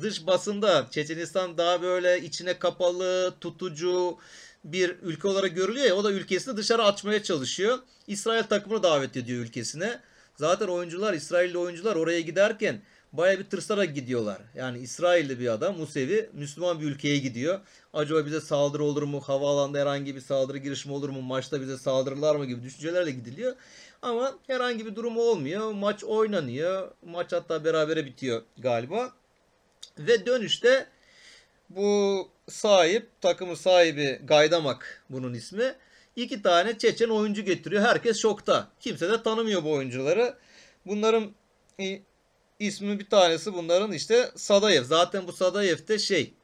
dış basında Çeçenistan daha böyle içine kapalı, tutucu bir ülke olarak görülüyor ya o da ülkesini dışarı açmaya çalışıyor. İsrail takımını davet ediyor ülkesine. Zaten oyuncular, İsrailli oyuncular oraya giderken baya bir tırsarak gidiyorlar. Yani İsrailli bir adam Musevi Müslüman bir ülkeye gidiyor. Acaba bize saldırı olur mu? Havaalanında herhangi bir saldırı girişimi olur mu? Maçta bize saldırırlar mı gibi düşüncelerle gidiliyor. Ama herhangi bir durum olmuyor. Maç oynanıyor. Maç hatta berabere bitiyor galiba. Ve dönüşte bu sahip, takımı sahibi Gaydamak bunun ismi. iki tane Çeçen oyuncu getiriyor. Herkes şokta. Kimse de tanımıyor bu oyuncuları. Bunların ismi bir tanesi bunların işte Sadayev. Zaten bu Sadayev de şey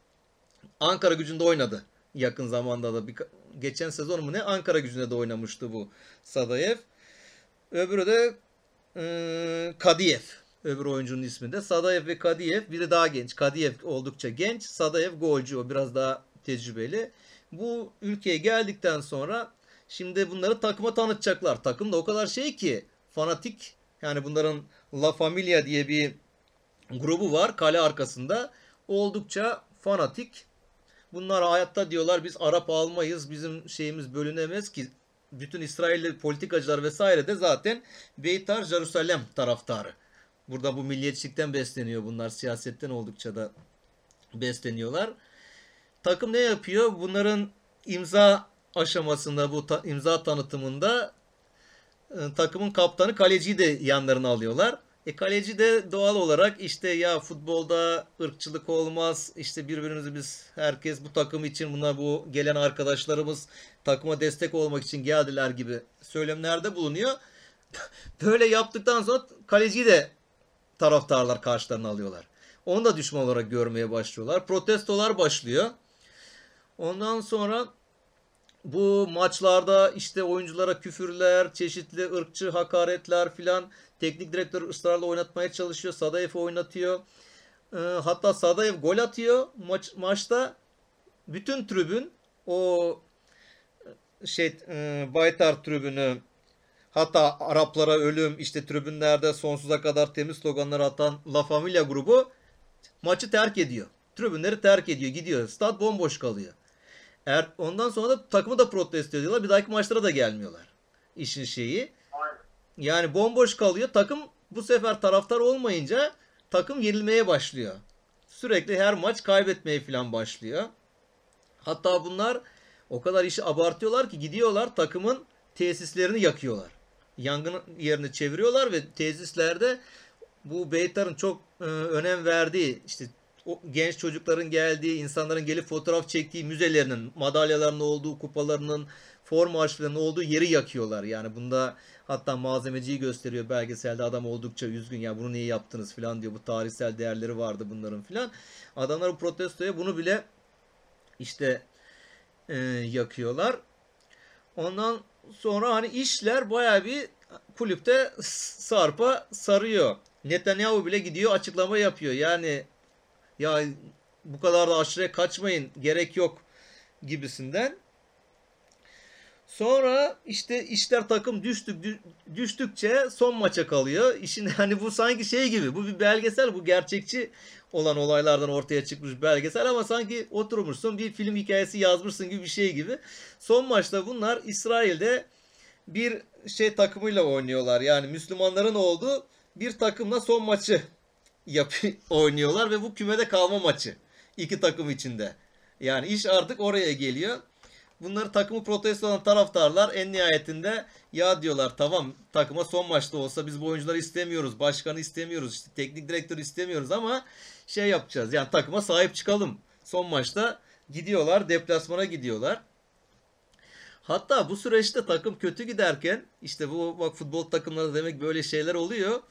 Ankara gücünde oynadı. Yakın zamanda da bir, geçen sezon mu ne Ankara gücünde de oynamıştı bu Sadayev. Öbürü de e, Kadiyev. Öbür oyuncunun ismi de Sadayev ve Kadiyev. Biri daha genç. Kadiyev oldukça genç. Sadayev golcü o biraz daha tecrübeli. Bu ülkeye geldikten sonra şimdi bunları takıma tanıtacaklar. Takım da o kadar şey ki fanatik yani bunların La Familia diye bir grubu var kale arkasında. Oldukça fanatik. Bunlar hayatta diyorlar biz Arap almayız. Bizim şeyimiz bölünemez ki. Bütün İsrailli politikacılar vesaire de zaten Beytar Jerusalem taraftarı. Burada bu milliyetçilikten besleniyor bunlar. Siyasetten oldukça da besleniyorlar. Takım ne yapıyor? Bunların imza aşamasında bu ta- imza tanıtımında e, takımın kaptanı kaleciyi de yanlarına alıyorlar. E kaleci de doğal olarak işte ya futbolda ırkçılık olmaz. işte birbirimizi biz herkes bu takım için buna bu gelen arkadaşlarımız takıma destek olmak için geldiler gibi söylemlerde bulunuyor. (laughs) Böyle yaptıktan sonra kaleciyi de taraftarlar karşılarına alıyorlar. Onu da düşman olarak görmeye başlıyorlar. Protestolar başlıyor. Ondan sonra bu maçlarda işte oyunculara küfürler, çeşitli ırkçı hakaretler filan teknik direktör ısrarla oynatmaya çalışıyor. Sadayev oynatıyor. Ee, hatta Sadayev gol atıyor maç, maçta. Bütün tribün o şey e, Baytar tribünü hatta Araplara ölüm işte tribünlerde sonsuza kadar temiz sloganları atan La Familia grubu maçı terk ediyor. Tribünleri terk ediyor, gidiyor. Stat bomboş kalıyor. Er, ondan sonra da takımı da protesto ediyorlar. Bir dahaki maçlara da gelmiyorlar. İşin şeyi. Yani bomboş kalıyor. Takım bu sefer taraftar olmayınca takım yenilmeye başlıyor. Sürekli her maç kaybetmeye falan başlıyor. Hatta bunlar o kadar işi abartıyorlar ki gidiyorlar takımın tesislerini yakıyorlar. Yangın yerini çeviriyorlar ve tesislerde bu Beytar'ın çok e, önem verdiği işte o genç çocukların geldiği, insanların gelip fotoğraf çektiği müzelerinin, madalyalarının olduğu, kupalarının, forma harçlarının olduğu yeri yakıyorlar. Yani bunda hatta malzemeciyi gösteriyor belgeselde adam oldukça üzgün ya bunu niye yaptınız falan diyor. Bu tarihsel değerleri vardı bunların filan. Adamlar bu protestoya bunu bile işte e, yakıyorlar. Ondan sonra hani işler bayağı bir kulüpte sarpa sarıyor. Netanyahu bile gidiyor açıklama yapıyor. Yani ya bu kadar da aşırıya kaçmayın gerek yok gibisinden. Sonra işte işler takım düştük dü- düştükçe son maça kalıyor. İşin (laughs) hani bu sanki şey gibi. Bu bir belgesel, bu gerçekçi olan olaylardan ortaya çıkmış belgesel ama sanki oturmuşsun bir film hikayesi yazmışsın gibi bir şey gibi. Son maçta bunlar İsrail'de bir şey takımıyla oynuyorlar. Yani Müslümanların olduğu bir takımla son maçı (laughs) yap oynuyorlar ve bu kümede kalma maçı iki takım içinde. Yani iş artık oraya geliyor. Bunları takımı protesto olan taraftarlar en nihayetinde ya diyorlar tamam takıma son maçta olsa biz bu oyuncuları istemiyoruz. Başkanı istemiyoruz. işte teknik direktörü istemiyoruz ama şey yapacağız. Yani takıma sahip çıkalım. Son maçta gidiyorlar. Deplasmana gidiyorlar. Hatta bu süreçte takım kötü giderken işte bu bak futbol takımları demek böyle şeyler oluyor.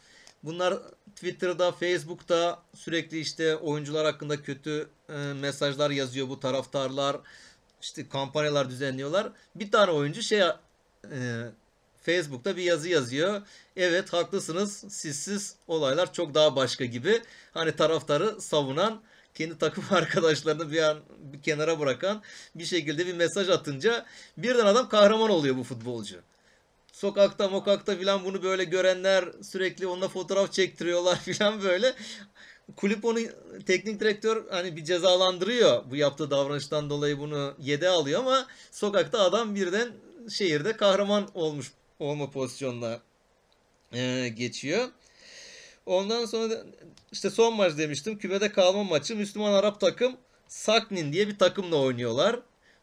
Bunlar Twitter'da, Facebook'ta sürekli işte oyuncular hakkında kötü e, mesajlar yazıyor bu taraftarlar. İşte kampanyalar düzenliyorlar. Bir tane oyuncu şey e, Facebook'ta bir yazı yazıyor. Evet haklısınız. Sizsiz olaylar çok daha başka gibi. Hani taraftarı savunan kendi takım (laughs) arkadaşlarını bir an bir kenara bırakan bir şekilde bir mesaj atınca birden adam kahraman oluyor bu futbolcu. Sokakta mokakta filan bunu böyle görenler sürekli onunla fotoğraf çektiriyorlar (laughs) filan böyle. Kulüp onu teknik direktör hani bir cezalandırıyor. Bu yaptığı davranıştan dolayı bunu yede alıyor ama sokakta adam birden şehirde kahraman olmuş olma pozisyonuna e, geçiyor. Ondan sonra işte son maç demiştim. Kümede kalma maçı Müslüman Arap takım Saknin diye bir takımla oynuyorlar.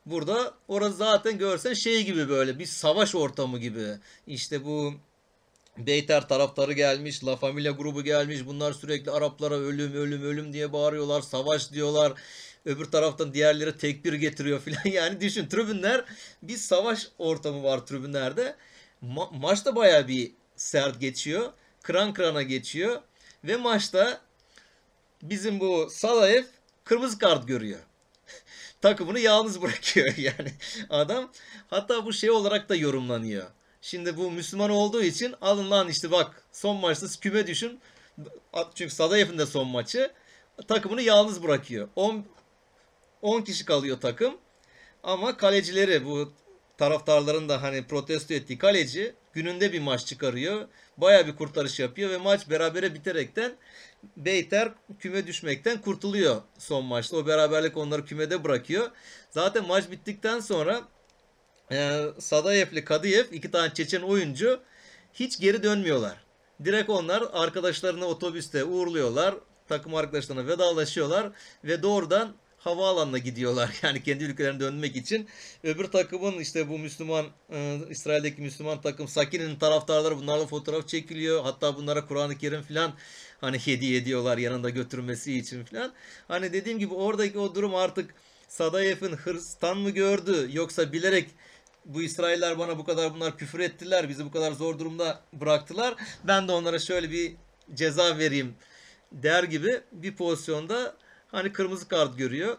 Burada orası zaten görsen şey gibi böyle bir savaş ortamı gibi. İşte bu Beyter taraftarı gelmiş, La Familia grubu gelmiş. Bunlar sürekli Araplara ölüm ölüm ölüm diye bağırıyorlar. Savaş diyorlar. Öbür taraftan diğerleri tekbir getiriyor (laughs) filan. Yani düşün tribünler bir savaş ortamı var tribünlerde. Ma- maç da bayağı bir sert geçiyor. Kıran kırana geçiyor. Ve maçta bizim bu Salaev kırmızı kart görüyor. (laughs) Takımını yalnız bırakıyor (laughs) yani adam. Hatta bu şey olarak da yorumlanıyor. Şimdi bu Müslüman olduğu için alın lan işte bak son maçta küme düşün. Çünkü Sadayev'in de son maçı. Takımını yalnız bırakıyor. 10 10 kişi kalıyor takım. Ama kalecileri bu taraftarların da hani protesto ettiği kaleci gününde bir maç çıkarıyor. Baya bir kurtarış yapıyor ve maç berabere biterekten Beyter küme düşmekten kurtuluyor son maçta. O beraberlik onları kümede bırakıyor. Zaten maç bittikten sonra e, Sadayev'le Kadıyev iki tane Çeçen oyuncu hiç geri dönmüyorlar. Direkt onlar arkadaşlarını otobüste uğurluyorlar. Takım arkadaşlarına vedalaşıyorlar ve doğrudan havaalanına gidiyorlar. (laughs) Yani kendi ülkelerine dönmek için. Öbür takımın işte bu Müslüman e, İsrail'deki Müslüman takım Sakin'in taraftarları bunlarla fotoğraf çekiliyor. Hatta bunlara Kur'an-ı Kerim falan hani hediye ediyorlar yanında götürmesi için falan. Hani dediğim gibi oradaki o durum artık Sadayev'in hırstan mı gördü yoksa bilerek bu İsrailler bana bu kadar bunlar küfür ettiler, bizi bu kadar zor durumda bıraktılar. Ben de onlara şöyle bir ceza vereyim der gibi bir pozisyonda hani kırmızı kart görüyor.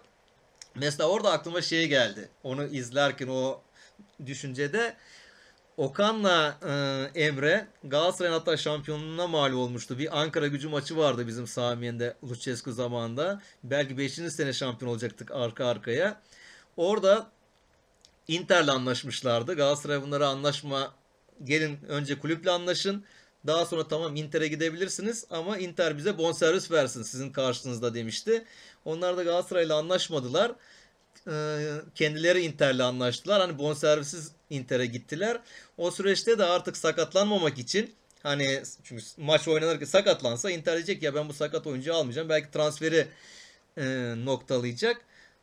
Mesela orada aklıma şey geldi. Onu izlerken o düşüncede Okan'la e, Emre Galatasaray'ın hatta şampiyonluğuna mal olmuştu. Bir Ankara gücü maçı vardı bizim Samiyen'de Lucescu zamanında. Belki 5. sene şampiyon olacaktık arka arkaya. Orada Inter'le anlaşmışlardı. Galatasaray bunlara anlaşma gelin önce kulüple anlaşın. Daha sonra tamam Inter'e gidebilirsiniz ama Inter bize bonservis versin sizin karşınızda demişti. Onlar da Galatasaray'la anlaşmadılar. Ee, kendileri Inter'le anlaştılar. Hani bonservisiz Inter'e gittiler. O süreçte de artık sakatlanmamak için hani çünkü maç oynanırken sakatlansa Inter diyecek ya ben bu sakat oyuncuyu almayacağım. Belki transferi e, noktalayacak.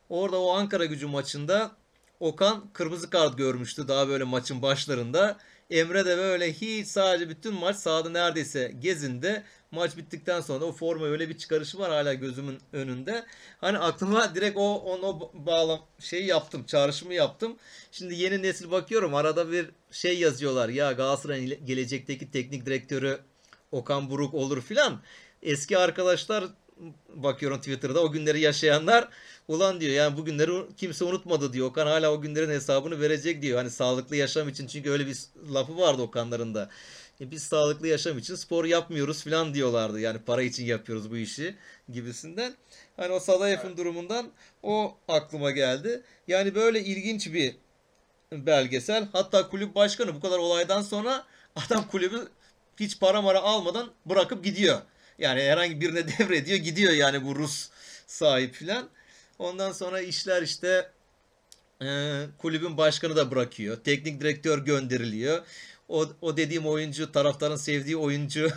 Orada o Ankara gücü maçında Okan kırmızı kart görmüştü daha böyle maçın başlarında. Emre de böyle hiç sadece bütün maç sahada neredeyse gezinde. Maç bittikten sonra o forma öyle bir çıkarışı var hala gözümün önünde. Hani aklıma direkt o onu bağlam şey yaptım, çağrışımı yaptım. Şimdi yeni nesil bakıyorum arada bir şey yazıyorlar. Ya Galatasaray'ın gelecekteki teknik direktörü Okan Buruk olur filan. Eski arkadaşlar bakıyorum Twitter'da o günleri yaşayanlar ulan diyor yani bu günleri kimse unutmadı diyor. Okan hala o günlerin hesabını verecek diyor. Hani sağlıklı yaşam için çünkü öyle bir lafı vardı Okanların da. E, biz sağlıklı yaşam için spor yapmıyoruz falan diyorlardı. Yani para için yapıyoruz bu işi gibisinden. Hani o Sadayev'in Evet. durumundan o aklıma geldi. Yani böyle ilginç bir belgesel. Hatta kulüp başkanı bu kadar olaydan sonra adam kulübü hiç para mara almadan bırakıp gidiyor. Yani herhangi birine (laughs) devrediyor gidiyor yani bu Rus sahip filan. Ondan sonra işler işte e, kulübün başkanı da bırakıyor. Teknik direktör gönderiliyor. O, o dediğim oyuncu taraftarın sevdiği oyuncu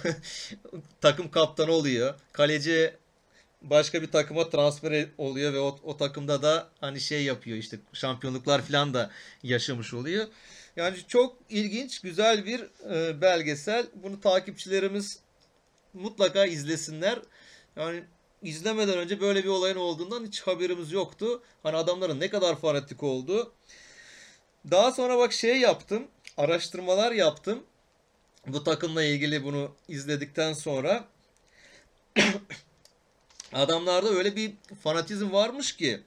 (laughs) takım kaptanı oluyor. Kaleci başka bir takıma transfer oluyor ve o, o takımda da hani şey yapıyor işte şampiyonluklar falan da yaşamış oluyor. Yani çok ilginç, güzel bir e, belgesel. Bunu takipçilerimiz mutlaka izlesinler. Yani izlemeden önce böyle bir olayın olduğundan hiç haberimiz yoktu. Hani adamların ne kadar fanatik olduğu. Daha sonra bak şey yaptım. Araştırmalar yaptım. Bu takımla ilgili bunu izledikten sonra (clears throat) adamlarda öyle bir fanatizm varmış ki.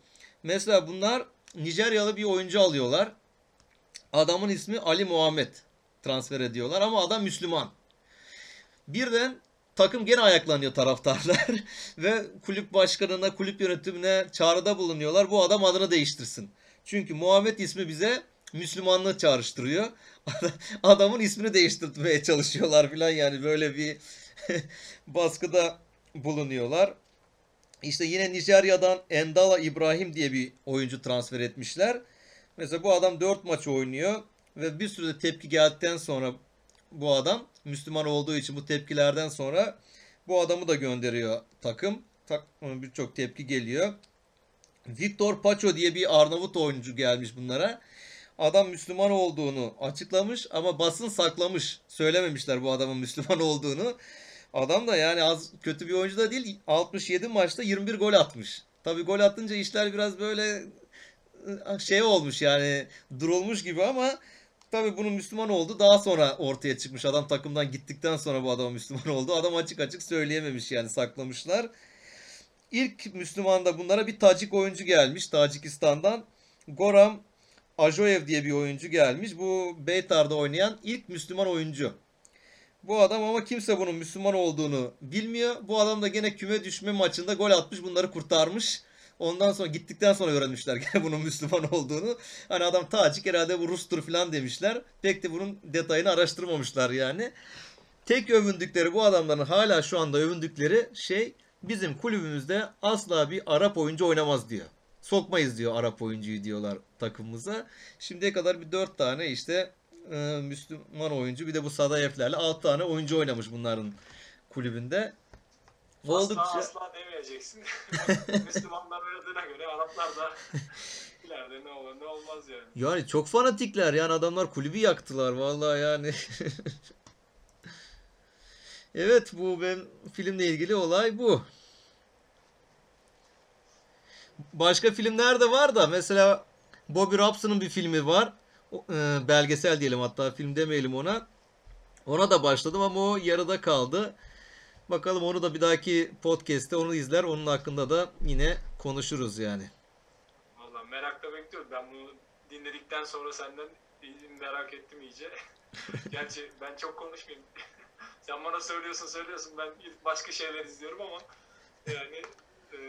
Mesela bunlar Nijeryalı bir oyuncu alıyorlar. Adamın ismi Ali Muhammed transfer ediyorlar ama adam Müslüman. Birden takım gene ayaklanıyor taraftarlar (laughs) ve kulüp başkanına, kulüp yönetimine çağrıda bulunuyorlar. Bu adam adını değiştirsin. Çünkü Muhammed ismi bize Müslümanlığı çağrıştırıyor. (laughs) Adamın ismini değiştirmeye çalışıyorlar filan yani böyle bir (laughs) baskıda bulunuyorlar. İşte yine Nijerya'dan Endala İbrahim diye bir oyuncu transfer etmişler. Mesela bu adam 4 maç oynuyor ve bir sürü de tepki geldikten sonra bu adam Müslüman olduğu için bu tepkilerden sonra bu adamı da gönderiyor takım. Tak, birçok tepki geliyor. Victor Pacho diye bir Arnavut oyuncu gelmiş bunlara. Adam Müslüman olduğunu açıklamış ama basın saklamış. Söylememişler bu adamın (laughs) Müslüman olduğunu. Adam da yani az kötü bir oyuncu da değil. 67 maçta 21 gol atmış. Tabii gol atınca işler biraz böyle şey olmuş yani durulmuş gibi ama tabii bunun Müslüman oldu daha sonra ortaya çıkmış. Adam takımdan gittikten sonra bu adam Müslüman oldu. Adam açık açık söyleyememiş yani saklamışlar. İlk Müslüman da bunlara bir Tacik oyuncu gelmiş Tacikistan'dan. Goram Ajoyev diye bir oyuncu gelmiş. Bu Beytar'da oynayan ilk Müslüman oyuncu. Bu adam ama kimse bunun Müslüman olduğunu bilmiyor. Bu adam da gene küme düşme maçında gol atmış bunları kurtarmış. Ondan sonra gittikten sonra öğrenmişler gene (laughs) bunun Müslüman olduğunu. Hani adam Tacik herhalde bu Rus'tur falan demişler. Pek de bunun detayını araştırmamışlar yani. Tek övündükleri bu adamların hala şu anda övündükleri şey bizim kulübümüzde asla bir Arap oyuncu oynamaz diyor. Sokmayız diyor Arap oyuncuyu diyorlar takımımıza. Şimdiye kadar bir dört tane işte Müslüman oyuncu bir de bu Sadayevlerle 6 tane oyuncu oynamış bunların kulübünde. Oldukça Asla asla demeyeceksin. (laughs) Müslümanlar oynadığına göre Araplar da ileride ne olur ne olmaz yani. yani çok fanatikler yani adamlar kulübü yaktılar vallahi yani. (laughs) Evet bu benim filmle ilgili olay bu. Başka filmler de var da mesela Bobby Robson'ın bir filmi var. E, belgesel diyelim hatta film demeyelim ona. Ona da başladım ama o yarıda kaldı. Bakalım onu da bir dahaki podcast'te onu izler. Onun hakkında da yine konuşuruz yani. Valla merakla bekliyorum. Ben bunu dinledikten sonra senden merak ettim iyice. (laughs) Gerçi ben çok konuşmayayım. (laughs) Sen bana söylüyorsun söylüyorsun ben başka şeyler izliyorum ama yani e,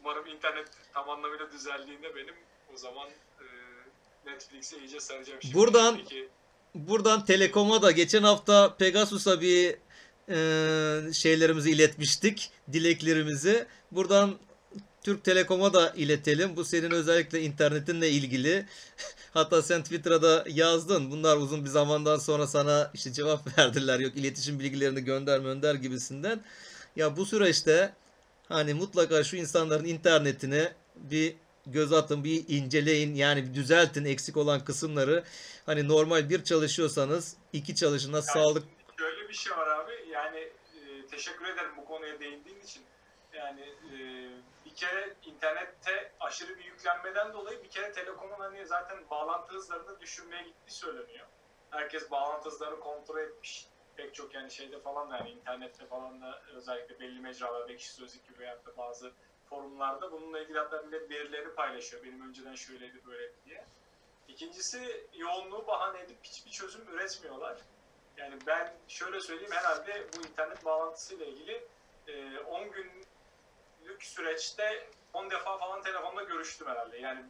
umarım internet tam anlamıyla düzeldiğinde benim o zaman e, Netflix'e iyice saracağım. Şimdi Buradan- Peki, Buradan Telekom'a da geçen hafta Pegasus'a bir şeylerimizi iletmiştik. Dileklerimizi. Buradan Türk Telekom'a da iletelim. Bu senin özellikle internetinle ilgili. (laughs) Hatta sen Twitter'a da yazdın. Bunlar uzun bir zamandan sonra sana işte cevap (laughs) verdiler. Yok iletişim bilgilerini gönder gönder gibisinden. Ya bu süreçte hani mutlaka şu insanların internetine bir göz atın, bir inceleyin. Yani bir düzeltin eksik olan kısımları. Hani normal bir çalışıyorsanız iki çalışına Yani sağlık Şöyle bir şey var abi. Teşekkür ederim bu konuya değindiğin için. Yani e, bir kere internette aşırı bir yüklenmeden dolayı bir kere Telekom'un hani zaten bağlantı hızlarını düşürmeye gittiği söyleniyor. Herkes bağlantı hızlarını kontrol etmiş. Pek çok yani şeyde falan da yani internette falan da özellikle belli mecralarda ekşi sözlük gibi veyahut da bazı forumlarda bununla ilgili hatta millet verileri paylaşıyor. Benim önceden şöyleydi böyleydi diye. İkincisi yoğunluğu bahane edip hiçbir çözüm üretmiyorlar. Yani ben şöyle söyleyeyim herhalde bu internet bağlantısıyla ilgili e, 10 günlük süreçte 10 defa falan telefonda görüştüm herhalde. Yani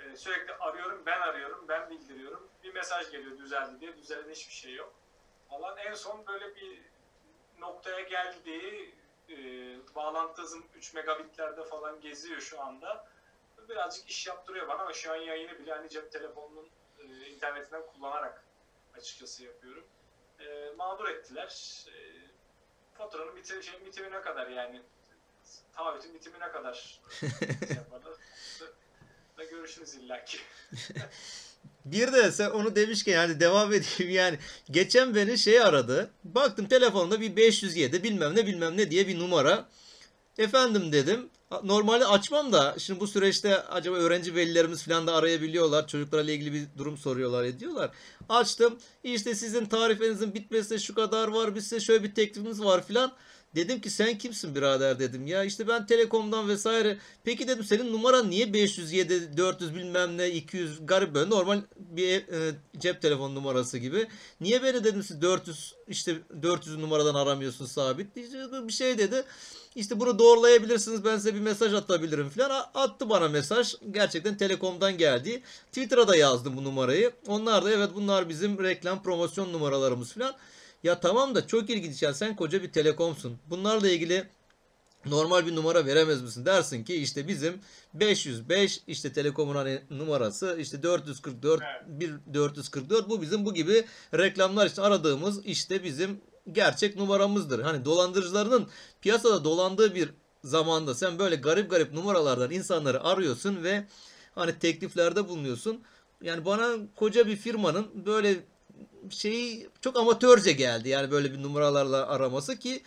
e, sürekli arıyorum, ben arıyorum, ben bildiriyorum. Bir mesaj geliyor düzeldi diye. Düzelen hiçbir şey yok. Falan en son böyle bir noktaya geldiği e, bağlantı hızım 3 megabitlerde falan geziyor şu anda. Birazcık iş yaptırıyor bana ama şu an yayını bile hani cep telefonunun e, internetinden kullanarak açıkçası yapıyorum. E, mağdur ettiler. E, faturanın bitim, şey, bitimine kadar yani taahhütün bitimine kadar şey (laughs) yaparlar. Da görüşürüz illaki. (laughs) Bir de sen onu demişken yani devam edeyim yani geçen beni şey aradı. Baktım telefonda bir 507 bilmem ne bilmem ne diye bir numara. Efendim dedim. Normalde açmam da şimdi bu süreçte acaba öğrenci velilerimiz falan da arayabiliyorlar. Çocuklarla ilgili bir durum soruyorlar ediyorlar. Açtım. İşte sizin tarifenizin bitmesine şu kadar var. Biz size şöyle bir teklifimiz var filan. Dedim ki sen kimsin birader dedim. Ya işte ben Telekom'dan vesaire. Peki dedim senin numaran niye 507, 400 bilmem ne, 200 garip böyle normal bir e, cep telefon numarası gibi. Niye beni dedim siz 400 işte 400 numaradan aramıyorsun sabit. Bir şey dedi. İşte bunu doğrulayabilirsiniz ben size bir mesaj atabilirim falan. Attı bana mesaj. Gerçekten Telekom'dan geldi. Twitter'a da yazdım bu numarayı. Onlar da evet bunlar bizim reklam promosyon numaralarımız falan. Ya tamam da çok ilginç ya sen koca bir telekomsun. Bunlarla ilgili normal bir numara veremez misin? Dersin ki işte bizim 505 işte telekomun hani numarası işte 444 bir 444 bu bizim bu gibi reklamlar için aradığımız işte bizim gerçek numaramızdır. Hani dolandırıcılarının piyasada dolandığı bir zamanda sen böyle garip garip numaralardan insanları arıyorsun ve hani tekliflerde bulunuyorsun. Yani bana koca bir firmanın böyle şeyi çok amatörce geldi. Yani böyle bir numaralarla araması ki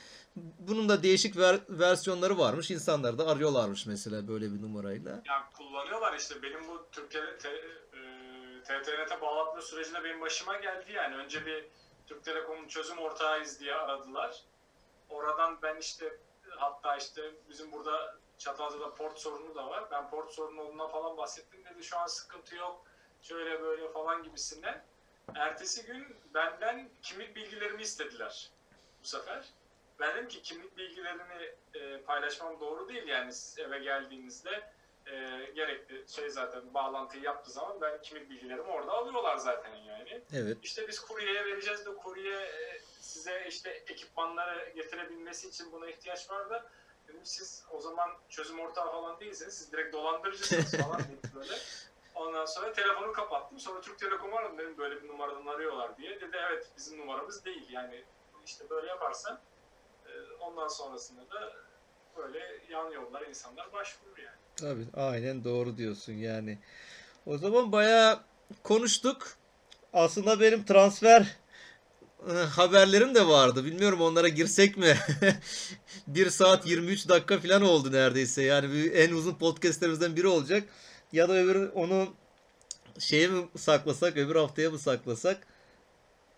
bunun da değişik ver, versiyonları varmış. İnsanlar da arıyorlarmış mesela böyle bir numarayla. Ya kullanıyorlar işte. Benim bu Türkiye te, e, TTNet'e bağlatma sürecinde benim başıma geldi yani. Önce bir Türk Telekom'un çözüm ortağıyız diye aradılar. Oradan ben işte hatta işte bizim burada Çatalca'da port sorunu da var. Ben port sorunu olduğuna falan bahsettim dedi. Şu an sıkıntı yok. Şöyle böyle falan gibisinden. Ertesi gün benden kimlik bilgilerimi istediler bu sefer. Ben dedim ki kimlik bilgilerini e, paylaşmam doğru değil yani siz eve geldiğinizde e, gerekli şey zaten bağlantıyı yaptığı zaman ben kimlik bilgilerimi orada alıyorlar zaten yani. Evet. İşte biz kuryeye vereceğiz de kurye e, size işte ekipmanları getirebilmesi için buna ihtiyaç var da dedim siz o zaman çözüm ortağı falan değilsiniz siz direkt dolandırıcısınız falan (laughs) deyip böyle. Ondan sonra telefonu kapattım. Sonra Türk Telekom aradım dedim böyle bir numaradan arıyorlar diye. Dedi evet bizim numaramız değil. Yani işte böyle yaparsan e, ondan sonrasında da böyle yan yollara insanlar başvurur yani. Tabii aynen doğru diyorsun yani. O zaman bayağı konuştuk. Aslında benim transfer e, haberlerim de vardı. Bilmiyorum onlara girsek mi? (laughs) 1 saat 23 dakika falan oldu neredeyse. Yani en uzun podcastlerimizden biri olacak. Ya da öbür onu şeye mi saklasak, öbür haftaya mı saklasak?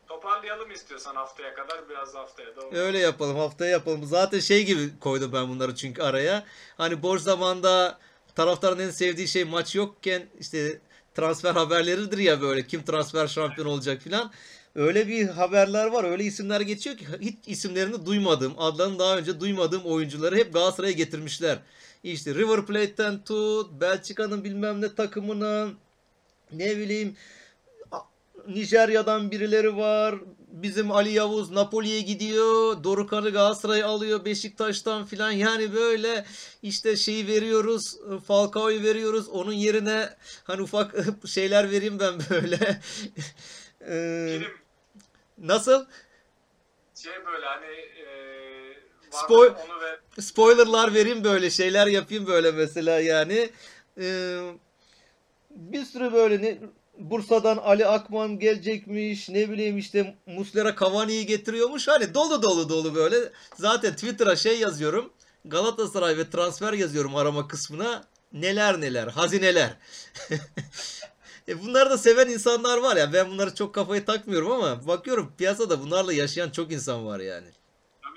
Toparlayalım istiyorsan haftaya kadar biraz haftaya da. Öyle yapalım, haftaya yapalım. Zaten şey gibi koydum ben bunları çünkü araya. Hani boş zamanda taraftarın en sevdiği şey maç yokken işte transfer haberleridir ya böyle kim transfer şampiyon olacak filan. Öyle bir haberler var, öyle isimler geçiyor ki hiç isimlerini duymadığım, adlarını daha önce duymadığım oyuncuları hep Galatasaray'a getirmişler. İşte River Plate'ten tut, Belçika'nın bilmem ne takımına, ne bileyim Nijerya'dan birileri var. Bizim Ali Yavuz Napoli'ye gidiyor. Dorukan'ı Galatasaray alıyor Beşiktaş'tan filan. Yani böyle işte şeyi veriyoruz. Falcao'yu veriyoruz. Onun yerine hani ufak (laughs) şeyler vereyim ben böyle. (laughs) ee, Film nasıl? şey böyle hani e, Spoil- ver. spoilerlar vereyim böyle şeyler yapayım böyle mesela yani. Ee, bir sürü böyle ne, Bursa'dan Ali Akman gelecekmiş ne bileyim işte Muslera Cavani'yi getiriyormuş hani dolu dolu dolu böyle. Zaten Twitter'a şey yazıyorum Galatasaray ve transfer yazıyorum arama kısmına neler neler hazineler. (laughs) e bunları da seven insanlar var ya ben bunları çok kafayı takmıyorum ama bakıyorum piyasada bunlarla yaşayan çok insan var yani.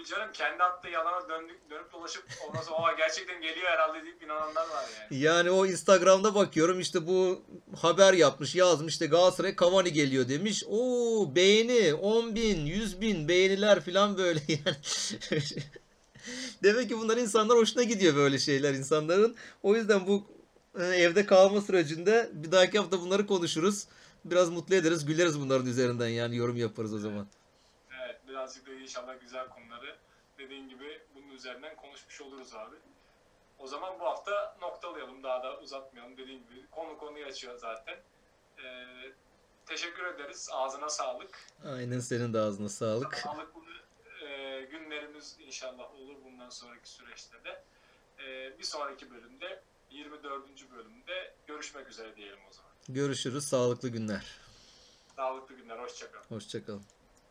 Tabii canım kendi attığı yalana döndük, dönüp dolaşıp ondan sonra "Aa, gerçekten geliyor herhalde deyip inananlar var yani. Yani o Instagram'da bakıyorum işte bu haber yapmış yazmış işte Galatasaray Cavani geliyor demiş. Oo beğeni 10 bin 100 bin beğeniler falan böyle (laughs) yani. Demek ki bunlar insanlar hoşuna gidiyor böyle şeyler insanların. O yüzden bu e, evde kalma sürecinde bir dahaki hafta bunları konuşuruz. Biraz mutlu ederiz, güleriz bunların üzerinden yani yorum yaparız o zaman. Evet birazcık da inşallah güzel konuları dediğin gibi bunun üzerinden konuşmuş oluruz abi. O zaman bu hafta noktalayalım daha da uzatmayalım dediğin gibi konu konuyu açıyor zaten. Ee, teşekkür ederiz ağzına sağlık. Aynen senin de ağzına sağlık. Sağlıklı e, günlerimiz inşallah olur bundan sonraki süreçte de. E, bir sonraki bölümde 24. bölümde görüşmek üzere diyelim o zaman. Görüşürüz. Sağlıklı günler. Sağlıklı günler, hoşçakalın. Hoşçakalın.